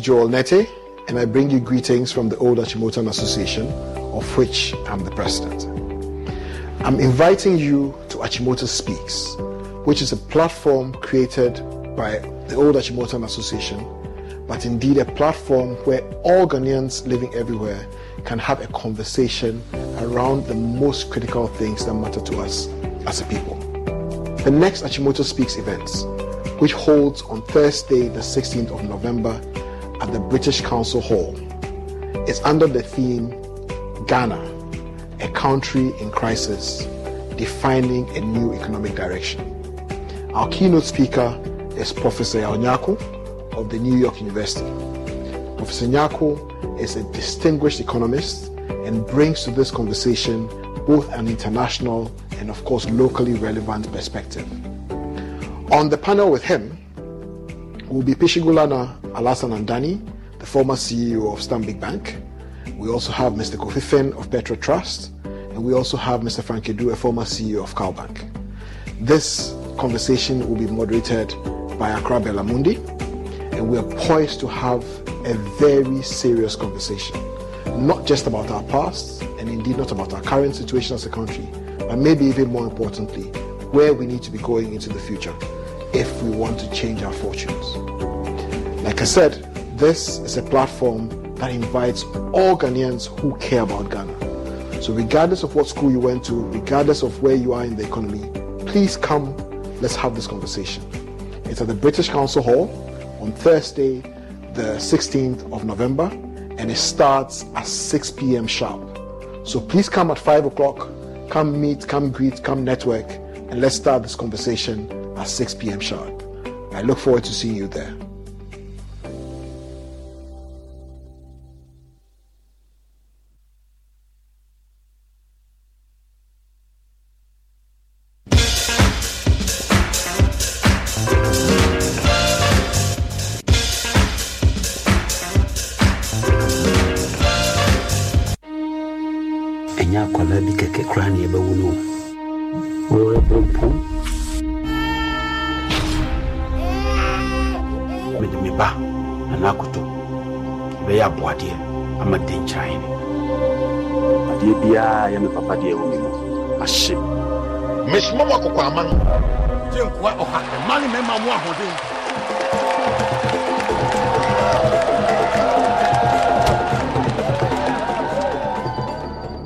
Joel Nete, and I bring you greetings from the Old Achimota Association, of which I'm the president. I'm inviting you to Achimota Speaks, which is a platform created by the Old Achimota Association, but indeed a platform where all Ghanaians living everywhere can have a conversation around the most critical things that matter to us as a people. The next Achimota Speaks events, which holds on Thursday, the 16th of November at the British Council Hall. It's under the theme Ghana, a country in crisis, defining a new economic direction. Our keynote speaker is Professor Onyako of the New York University. Professor Nyarko is a distinguished economist and brings to this conversation both an international and, of course, locally relevant perspective. On the panel with him will be Pishigulana Alhassan Andani, the former CEO of Stanbic Bank. We also have Mr. Kofi Finn of Petro Trust, and we also have Mr. Frank Adu, a former CEO of CalBank. This conversation will be moderated by Accra Mundi, and we are poised to have a very serious conversation, not just about our past, and indeed not about our current situation as a country, but maybe even more importantly, where we need to be going into the future if we want to change our fortunes. Like I said, this is a platform that invites all Ghanaians who care about Ghana. So, regardless of what school you went to, regardless of where you are in the economy, please come let's have this conversation. It's at the British Council Hall on Thursday, the 16th of November, and it starts at 6 p.m. sharp. So please come at 5 o'clock, come meet, come greet, come network, and let's start this conversation at 6 p.m. sharp. I look forward to seeing you there. ba anaa koto ɛbɛyɛ aboadeɛ ama denkyɛn ne adeɛ biara yɛ me papa deɛ wɔ me mu ahye mesoma wɔ akɔkɔ ama no gye nkoa ɔha ɛma ne mɛma mu ahoɔden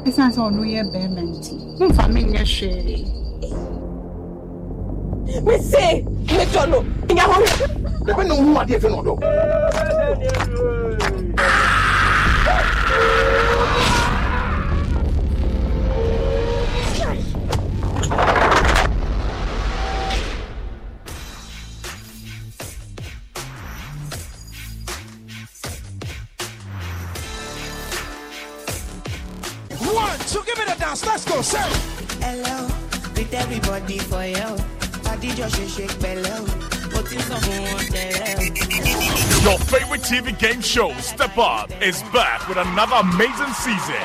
ɛsiane sɛ ɔno yɛ bɛrima nti memfa menyɛ hwee mese metɔ no nya hɔ bɛbɛ na ɔmo adeɛ fɛ na ɔdɔ. TV game show Step Up is back with another amazing season.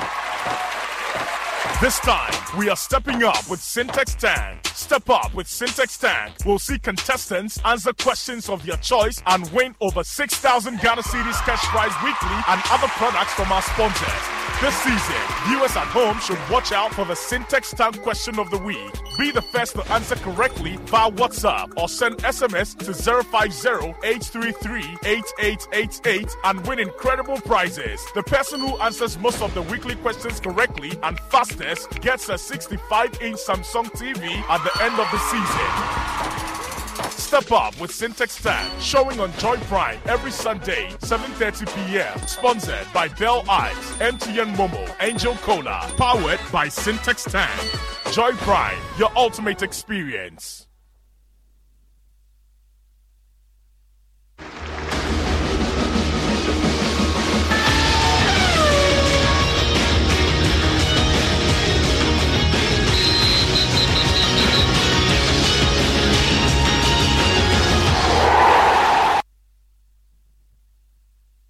This time, we are stepping up with Sintex Tank. Step up with Sintex Tank. We'll see contestants answer questions of your choice and win over 6,000 Ghana Cedis cash prize weekly and other products from our sponsors. This season, viewers at home should watch out for the Sintex tank question of the week. Be the first to answer correctly via WhatsApp or send SMS to 050-833-8888 and win incredible prizes. The person who answers most of the weekly questions correctly and fastest gets a 65-inch Samsung TV at the end of the season. Step up with Sintex Tank, showing on Joy Prime every Sunday, 7.30 p.m. Sponsored by Bell Eyes, MTN Momo, Angel Cola. Powered by Sintex Tank. Joy Prime, your ultimate experience.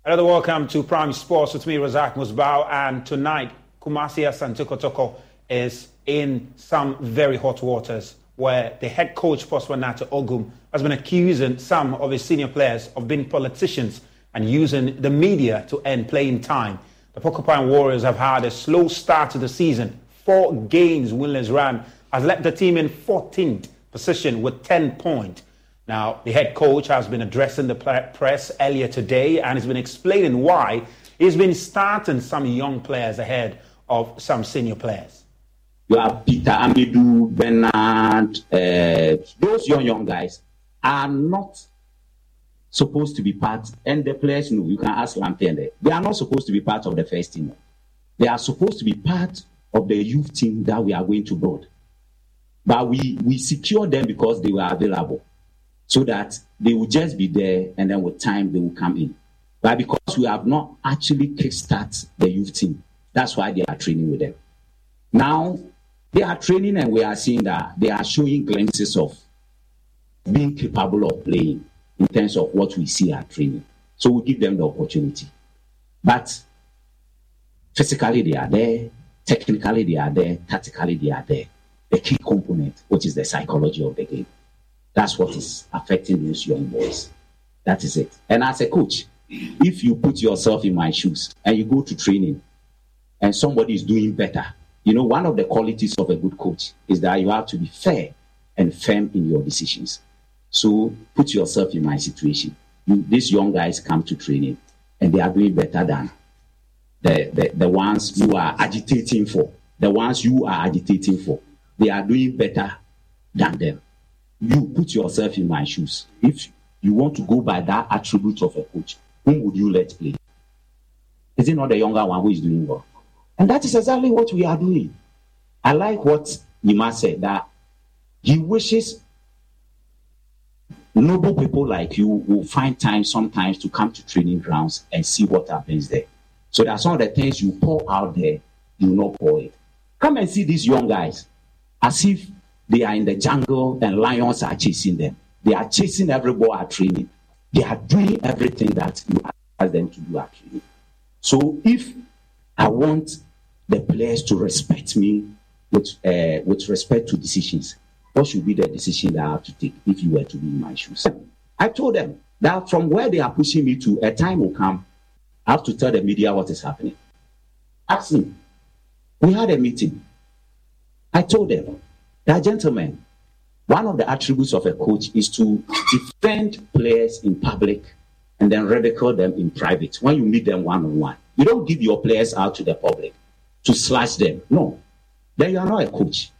Another welcome to Prime Sports with me, Razak Musbao. And tonight, Kumasi Asante Kotoko is in some very hot waters where the head coach, Narteh Ogum, has been accusing some of his senior players of being politicians and using the media to earn playing time. The Porcupine Warriors have had a slow start to the season. Four games winless run has left the team in 14th position with 10 points. Now, the head coach has been addressing the press earlier today and has been explaining why he's been starting some young players ahead of some senior players. You have Peter Amidou, Bernard, uh, those young, young guys are not supposed to be part, and the players know, you can ask Lampende, they are not supposed to be part of the first team. They are supposed to be part of the youth team that we are going to build. But we, we secure them because they were available so that they will just be there and then with time they will come in. But because we have not actually kickstart the youth team, that's why they are training with them. Now they are training and we are seeing that they are showing glimpses of being capable of playing in terms of what we see at training. So we give them the opportunity. But physically they are there, technically they are there, tactically they are there. The key component, which is the psychology of the game. That's what is affecting these young boys. That is it. And as a coach, if you put yourself in my shoes and you go to training and somebody is doing better, you know, one of the qualities of a good coach is that you have to be fair and firm in your decisions. So put yourself in my situation. You, these young guys come to training and they are doing better than the, the, the ones you are agitating for. The ones you are agitating for, they are doing better than them you put yourself in my shoes. If you want to go by that attribute of a coach, whom would you let play? Is it not the younger one who is doing well? And that is exactly what we are doing. I like what Yima said that he wishes noble people like you will find time sometimes to come to training grounds and see what happens there. So are some of the things you pour out there, you not pour it. Come and see these young guys as if they are in the jungle and lions are chasing them. They are chasing every ball at training. They are doing everything that you ask them to do at training. So if I want the players to respect me with uh, with respect to decisions, what should be the decision that I have to take if you were to be in my shoes? I told them that from where they are pushing me to, a time will come. I have to tell the media what is happening. Ask me. We had a meeting. I told them that, gentlemen, one of the attributes of a coach is to defend players in public and then ridicule them in private when you meet them one on one. You don't give your players out to the public to slash them. No. Then you are not a coach.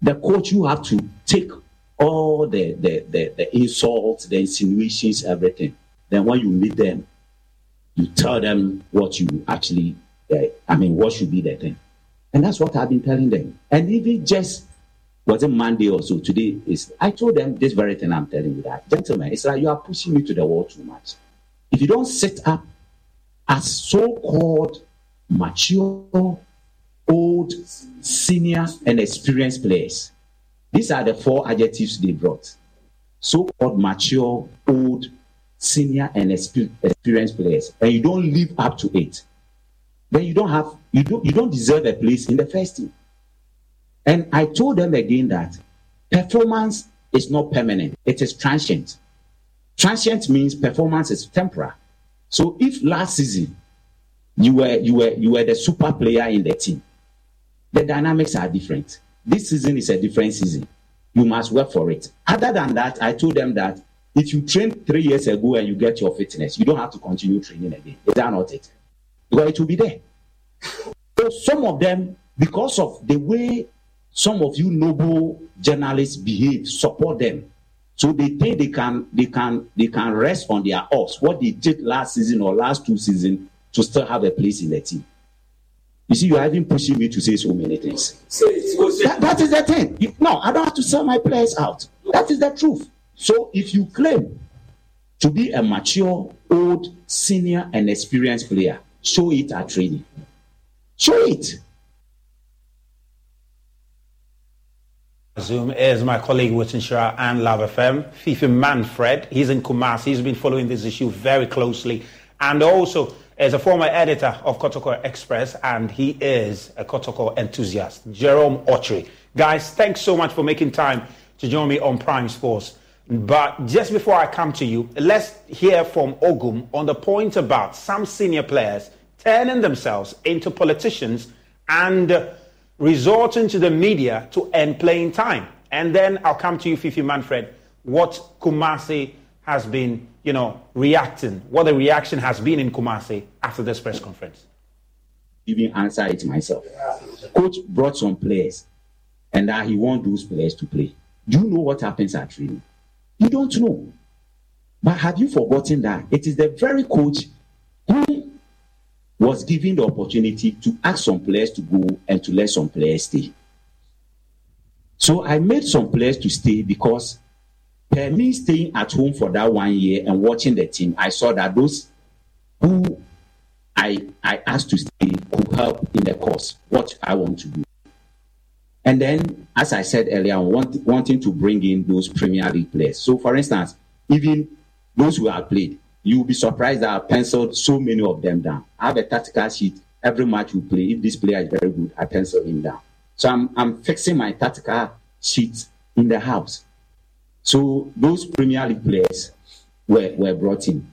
The coach, you have to take all the, the, the, the insults, the insinuations, everything. Then when you meet them, you tell them what you actually, uh, I mean, what should be the thing. And that's what I've been telling them. And even just was it Monday or so today is I told them this very thing I'm telling you that gentlemen, it's like you are pushing me to the wall too much. If you don't sit up as so-called mature, old, senior, and experienced players, these are the four adjectives they brought. So-called mature, old, senior, and experienced players, and you don't live up to it, then you don't have you don't you don't deserve a place in the first team. And I told them again that performance is not permanent, it is transient. Transient means performance is temporary. So if last season you were you were you were the super player in the team, the dynamics are different. This season is a different season. You must work for it. Other than that, I told them that if you trained three years ago and you get your fitness, you don't have to continue training again. Is that not it? Because it will be there. So some of them, because of the way some of you noble journalists behave, support them. So they think they can they can they can rest on their oars. What they did last season or last two seasons to still have a place in the team. You see, you are even pushing me to say so many things. That, that is the thing. You, no, I don't have to sell my players out. That is the truth. So if you claim to be a mature, old, senior, and experienced player, show it at training. Show it. Zoom is my colleague Winston Shah and Love FM. Fifi Manfred, he's in Kumasi. He's been following this issue very closely. And also is a former editor of Kotoko Express, and he is a Kotoko enthusiast. Jerome Autry. Guys, thanks so much for making time to join me on Prime Sports. But just before I come to you, let's hear from Ogum on the point about some senior players turning themselves into politicians and resorting to the media to end playing time. And then I'll come to you, Fifi Manfred, what Kumasi has been, you know, reacting, what the reaction has been in Kumasi after this press conference. Even answer it myself. Coach brought some players, and that he want those players to play. Do you know what happens at training? You don't know. But have you forgotten that it is the very coach was given the opportunity to ask some players to go and to let some players stay. So I made some players to stay because per me staying at home for that one year and watching the team, I saw that those who I I asked to stay could help in the course, what I want to do. And then, as I said earlier, I want, wanting to bring in those Premier League players. So, for instance, even those who have played, you'll be surprised that I penciled so many of them down. I have a tactical sheet. Every match we play, if this player is very good, I pencil him down. So I'm, I'm fixing my tactical sheet in the house. So those Premier League players were, were brought in.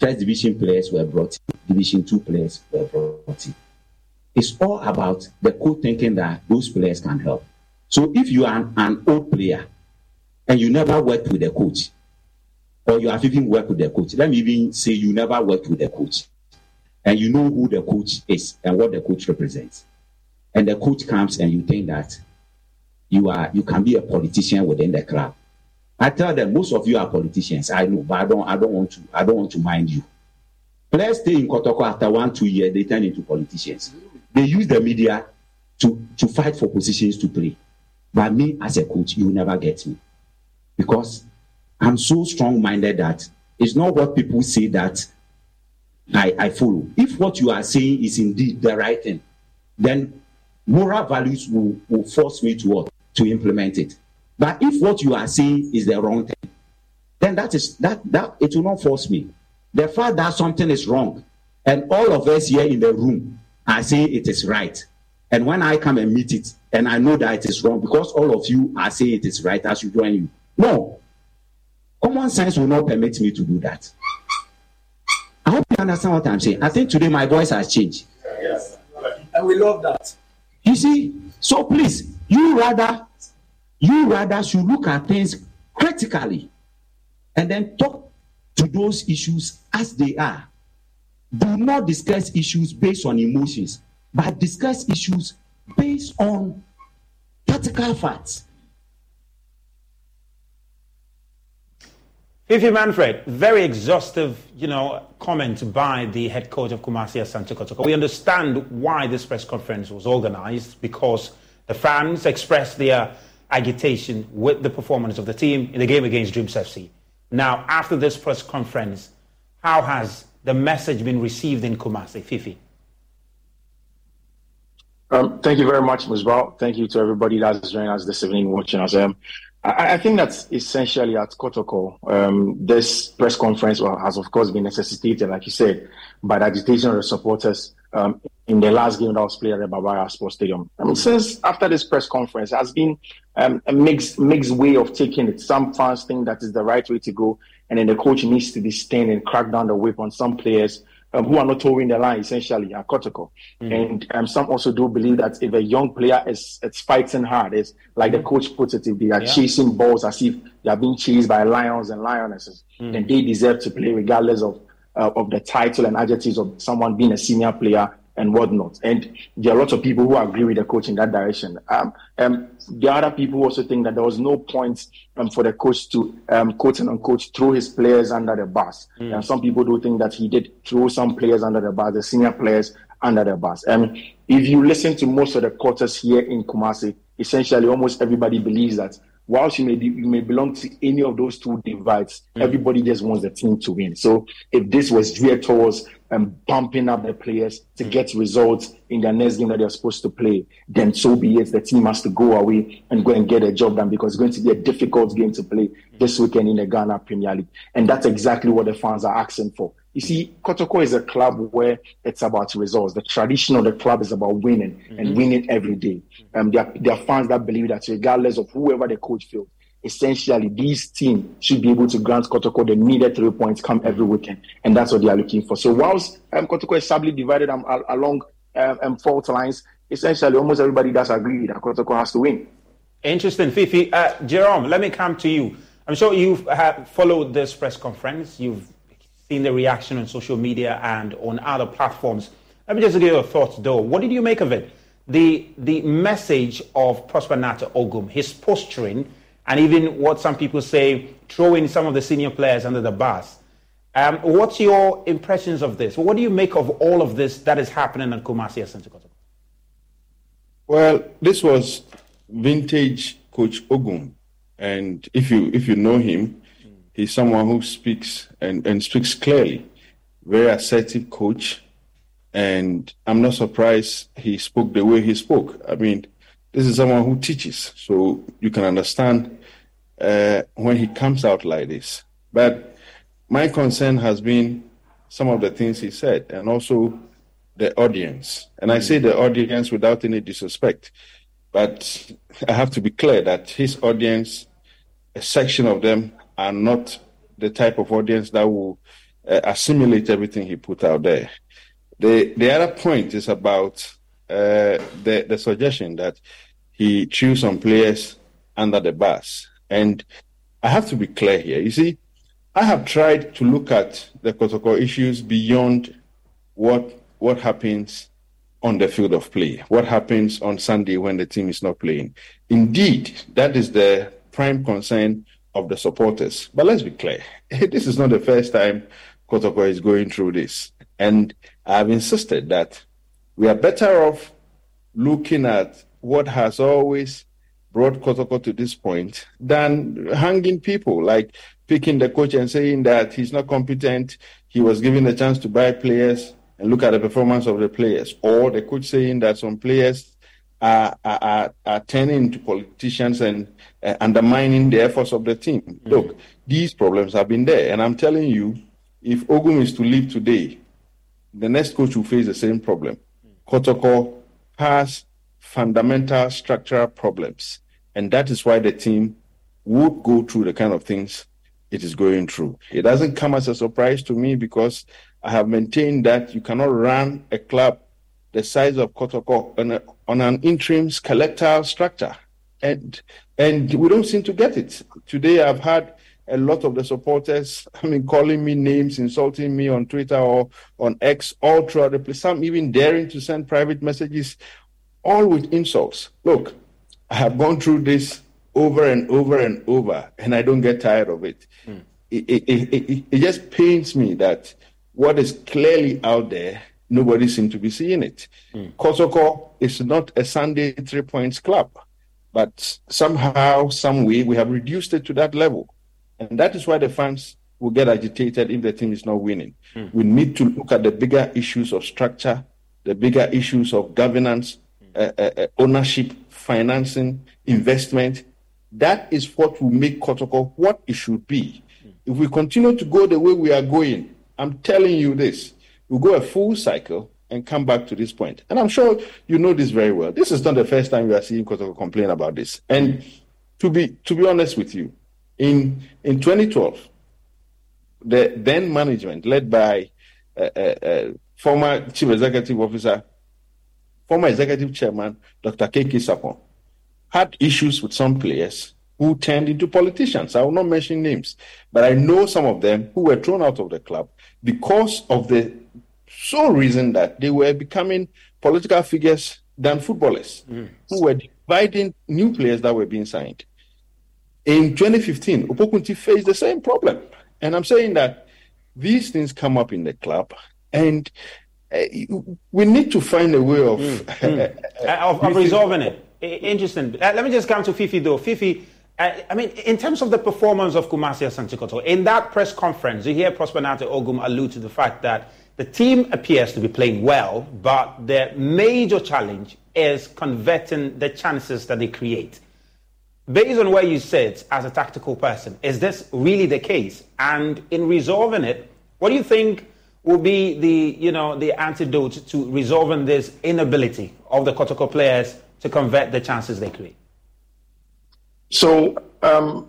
First division players were brought in. Division two players were brought in. It's all about the coach thinking that those players can help. So if you are an, an old player and you never worked with a coach, or you have even worked with the coach. Let me even say you never worked with the coach, and you know who the coach is and what the coach represents. And the coach comes and you think that you are you can be a politician within the club. I tell them most of you are politicians. I know, but I don't I don't want to I don't want to mind you. Players stay in Kotoko after one two years they turn into politicians. They use the media to to fight for positions to play. But me as a coach, you never get me because I'm so strong minded that it's not what people say that I, I follow. If what you are saying is indeed the right thing, then moral values will, will force me to what? To implement it. But if what you are saying is the wrong thing, then that is that that it will not force me. The fact that something is wrong, and all of us here in the room are saying it is right. And when I come and meet it, and I know that it is wrong because all of you are saying it is right, I should join you. No. Common sense will not permit me to do that. I hope you understand what I'm saying. I think today my voice has changed. Yes. And we love that. You see, so please, you rather, you rather should look at things critically and then talk to those issues as they are. Do not discuss issues based on emotions, but discuss issues based on practical facts. Fifi Manfred, very exhaustive, you know, comment by the head coach of Kumasi Asante Kotoko. We understand why this press conference was organized because the fans expressed their agitation with the performance of the team in the game against Dreams FC. Now, after this press conference, how has the message been received in Kumasi, Fifi? Um, thank you very much, Ms. Musbao. Thank you to everybody that's joining us this evening, watching us. Um, I, I think that's essentially at Kotoko. Um, this press conference has, of course, been necessitated, like you said, by the agitation of the supporters um, in the last game that was played at the Baba Yara Sports Stadium. I mean, since after this press conference, has been um, a mixed mixed way of taking it. Some fans think that is the right way to go, and then the coach needs to be stern and crack down the whip on some players um, who are not towing the line essentially are Kotoko. Mm-hmm. And um, some also do believe that if a young player is it's fighting hard, it's like mm-hmm. the coach puts it, if they are yeah. chasing balls as if they are being chased by lions and lionesses, mm-hmm. then they deserve to play regardless of uh, of the title and adjectives of someone being a senior player and whatnot. And there are lots of people who agree with the coach in that direction. Um, um, the other people also think that there was no point um, for the coach to um, quote and unquote throw his players under the bus. Mm. And some people do think that he did throw some players under the bus, the senior players under the bus. And if you listen to most of the quarters here in Kumasi, essentially almost everybody believes that whilst you may be, you may belong to any of those two divides, mm. everybody just wants the team to win. So if this was geared towards um, bumping up the players to get results in the next game that they're supposed to play, then so be it. The team has to go away and go and get a job done because it's going to be a difficult game to play this weekend in the Ghana Premier League. And that's exactly what the fans are asking for. You see, Kotoko is a club where it's about results. The tradition of the club is about winning mm-hmm. and winning every day. Um, there, are, there are fans that believe that regardless of whoever the coach feels, essentially this team should be able to grant Kotoko the needed three points come every weekend. And that's what they are looking for. So whilst um, Kotoko is sadly divided um, along um, fault lines, essentially almost everybody does agree that Kotoko has to win. Interesting, Fifi. Uh, Jerome, let me come to you. I'm sure you've followed this press conference. You've seen the reaction on social media and on other platforms. Let me just give your thoughts, though. What did you make of it? The, the message of Prosper Narteh Ogum, his posturing, and even what some people say, throwing some of the senior players under the bus. Um, what's your impressions of this? What do you make of all of this that is happening at Kumasi Asante? Well, this was vintage Coach Ogum, and if you if you know him, He's someone who speaks and, and speaks clearly, very assertive coach. And I'm not surprised he spoke the way he spoke. I mean, this is someone who teaches, so you can understand uh, when he comes out like this. But my concern has been some of the things he said, and also the audience. And I say the audience without any disrespect, but I have to be clear that his audience, a section of them, are not the type of audience that will uh, assimilate everything he put out there. The the other point is about uh, the the suggestion that he threw some players under the bus, and I have to be clear here. You see, I have tried to look at the Kotoko issues beyond what what happens on the field of play? What happens on Sunday when the team is not playing? Indeed, that is the prime concern of the supporters. But let's be clear *laughs* this is not the first time Kotoko is going through this. And I've insisted that we are better off looking at what has always brought Kotoko to this point than hanging people, like picking the coach and saying that he's not competent, he was given a chance to buy players and look at the performance of the players, or the coach saying that some players are, are, are turning into politicians and uh, undermining the efforts of the team. Mm-hmm. Look, these problems have been there, and I'm telling you, if Ogum is to leave today, the next coach will face the same problem. Mm-hmm. Kotoko has fundamental structural problems, and that is why the team would go through the kind of things it is going through. It doesn't come as a surprise to me because I have maintained that you cannot run a club the size of Kotoko on, a, on an interim skeletal structure. And and we don't seem to get it. Today I've had a lot of the supporters, I mean, calling me names, insulting me on Twitter or on X, all throughout the place. Some even daring to send private messages, all with insults. Look, I have gone through this over and over and over, and I don't get tired of it. Mm. It, it, it, it, just pains me that what is clearly out there, nobody seems to be seeing it. Mm. Kotoko is not a Sunday three points club, but somehow, some way, we have reduced it to that level. And that is why the fans will get agitated if the team is not winning. Mm. We need to look at the bigger issues of structure, the bigger issues of governance, uh, uh, ownership, financing, investment, that is what will make Kotoko what it should be. If we continue to go the way we are going, I'm telling you this, we'll go a full cycle and come back to this point. And I'm sure you know this very well. This is not the first time you are seeing Kotoko complain about this. And to be to be honest with you, in in 2012, the then management led by uh, uh, uh, former chief executive officer, former executive chairman Dr. K.K. Sarpong, had issues with some players who turned into politicians. I will not mention names, but I know some of them who were thrown out of the club because of the sole reason that they were becoming political figures than footballers mm. who were dividing new players that were being signed. In 2015, Opoku Nti faced the same problem. And I'm saying that these things come up in the club and we need to find a way of, mm. *laughs* mm. of, of resolving it. Interesting. Uh, let me just come to Fifi though. Fifi, uh, I mean, in terms of the performance of Kumasi Asante Kotoko, in that press conference, you hear Prosper Narteh Ogum allude to the fact that the team appears to be playing well, but their major challenge is converting the chances that they create. Based on where you sit as a tactical person, is this really the case? And in resolving it, what do you think will be the, you know, the antidote to resolving this inability of the Kotoko players to convert the chances they create? So, um,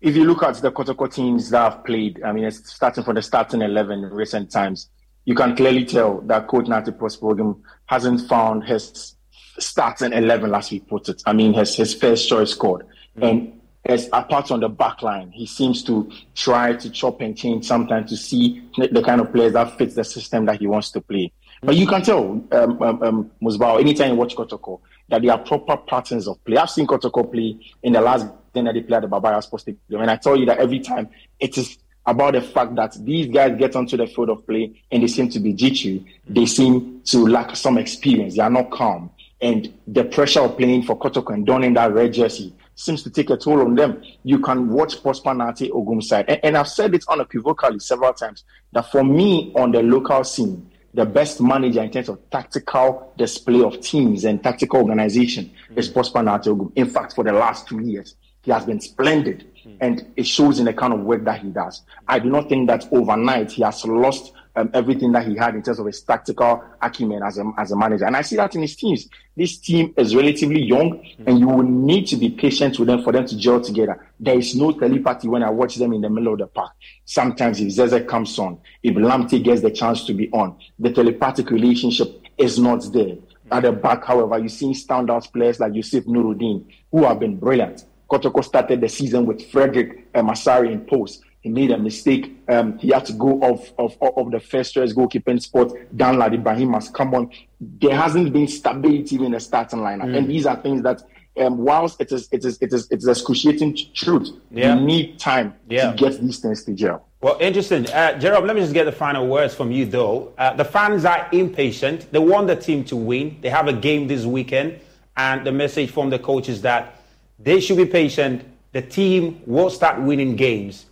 if you look at the Kotoko teams that have played, I mean, starting from the starting 11 in recent times, you can clearly tell that Coach Narteh Prosper hasn't found his starting 11, last week put it. I mean, his, his first choice scored. Mm-hmm. And as apart from the back line, he seems to try to chop and change sometimes to see the kind of players that fits the system that he wants to play. But you can tell, um, um, um, Musbao, anytime you watch Kotoko, that there are proper patterns of play. I've seen Kotoko play in the last game that they played at the Baba Yara Sports Stadium, and I tell you that every time it is about the fact that these guys get onto the field of play and they seem to be jittery. They seem to lack some experience. They are not calm. And the pressure of playing for Kotoko and donning that red jersey seems to take a toll on them. You can watch Prosper Narteh Ogum side. And, and I've said it unequivocally several times that for me on the local scene, the best manager in terms of tactical display of teams and tactical organization mm-hmm. is Prosper Narteh Ogum. In fact, for the last two years, he has been splendid mm-hmm. and it shows in the kind of work that he does. I do not think that overnight he has lost um, everything that he had in terms of his tactical acumen as a, as a manager. And I see that in his teams. This team is relatively young, mm-hmm. and you will need to be patient with them for them to gel together. There is no telepathy when I watch them in the middle of the park. Sometimes if Zeze comes on, if Lamptey gets the chance to be on, the telepathic relationship is not there. Mm-hmm. At the back, however, you see standout players like Yusuf Nuruddin, who have been brilliant. Kotoko started the season with Frederick uh, Masari in post he made a mistake. Um, he had to go off of, of the first choice goalkeeping spot. Danlad Ibrahim has come on. There hasn't been stability in the starting lineup, mm. and these are things that. Um, whilst it is it is it is it is excruciating truth, yeah. you need time yeah. to get these things to gel. Well, interesting. Uh, Jerome, let me just get the final words from you, though. Uh, the fans are impatient. They want the team to win. They have a game this weekend. And the message from the coach is that they should be patient. The team will start winning games.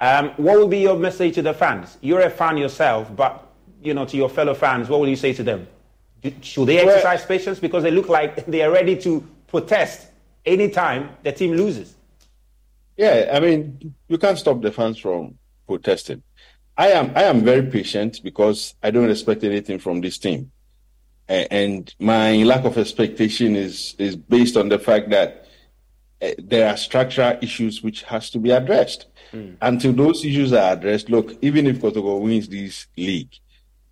Um, what will be your message to the fans? You're a fan yourself, but you know, to your fellow fans, what will you say to them? Should they exercise well, patience because they look like *laughs* they are ready to protest anytime the team loses? Yeah, I mean, you can't stop the fans from protesting. I am I am very patient because I don't expect anything from this team, and my lack of expectation is is based on the fact that there are structural issues which has to be addressed. Mm. Until those issues are addressed, look, even if Kotoko wins this league,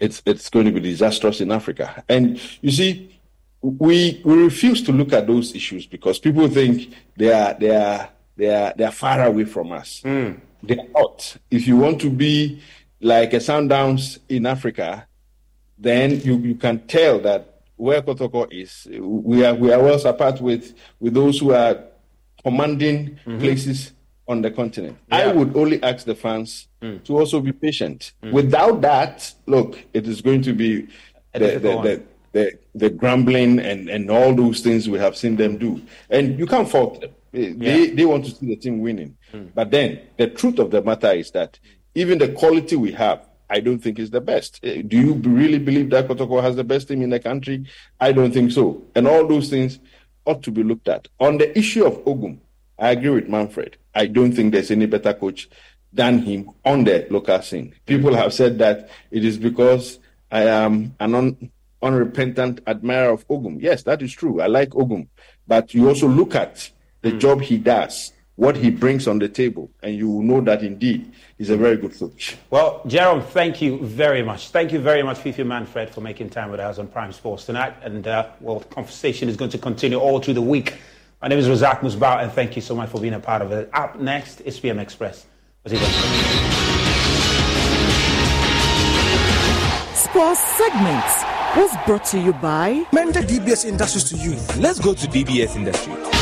it's it's going to be disastrous in Africa. And you see, we we refuse to look at those issues because people think they are they are they are they are far away from us. Mm. They are not. If you want to be like a Sundowns in Africa, then you, you can tell that where Kotoko is, we are we are well apart with with those who are commanding mm-hmm. places on the continent. Yeah. I would only ask the fans mm. to also be patient. Mm. Without that, look, it is going to be the, the, the, the, the grumbling and, and all those things we have seen them do. And you can't fault them. They, yeah. they want to see the team winning. Mm. But then the truth of the matter is that even the quality we have, I don't think is the best. Eh, do you really believe that Kotoko has the best team in the country? I don't think so. And all those things ought to be looked at. On the issue of Ogum, I agree with Manfred. I don't think there's any better coach than him on the local scene. People have said that it is because I am an un- unrepentant admirer of Ogum. Yes, that is true. I like Ogum. But you also look at the mm. job he does, what he brings on the table, and you will know that indeed he's a very good coach. Well, Jerome, thank you very much. Thank you very much, Fifi Manfred, for making time with us on Prime Sports tonight. And, uh, well, the conversation is going to continue all through the week. My name is Razak Musbao, and thank you so much for being a part of it. Up next is PM Express. Sports segments was brought to you by Mender DBS Industries to you. Let's go to DBS Industries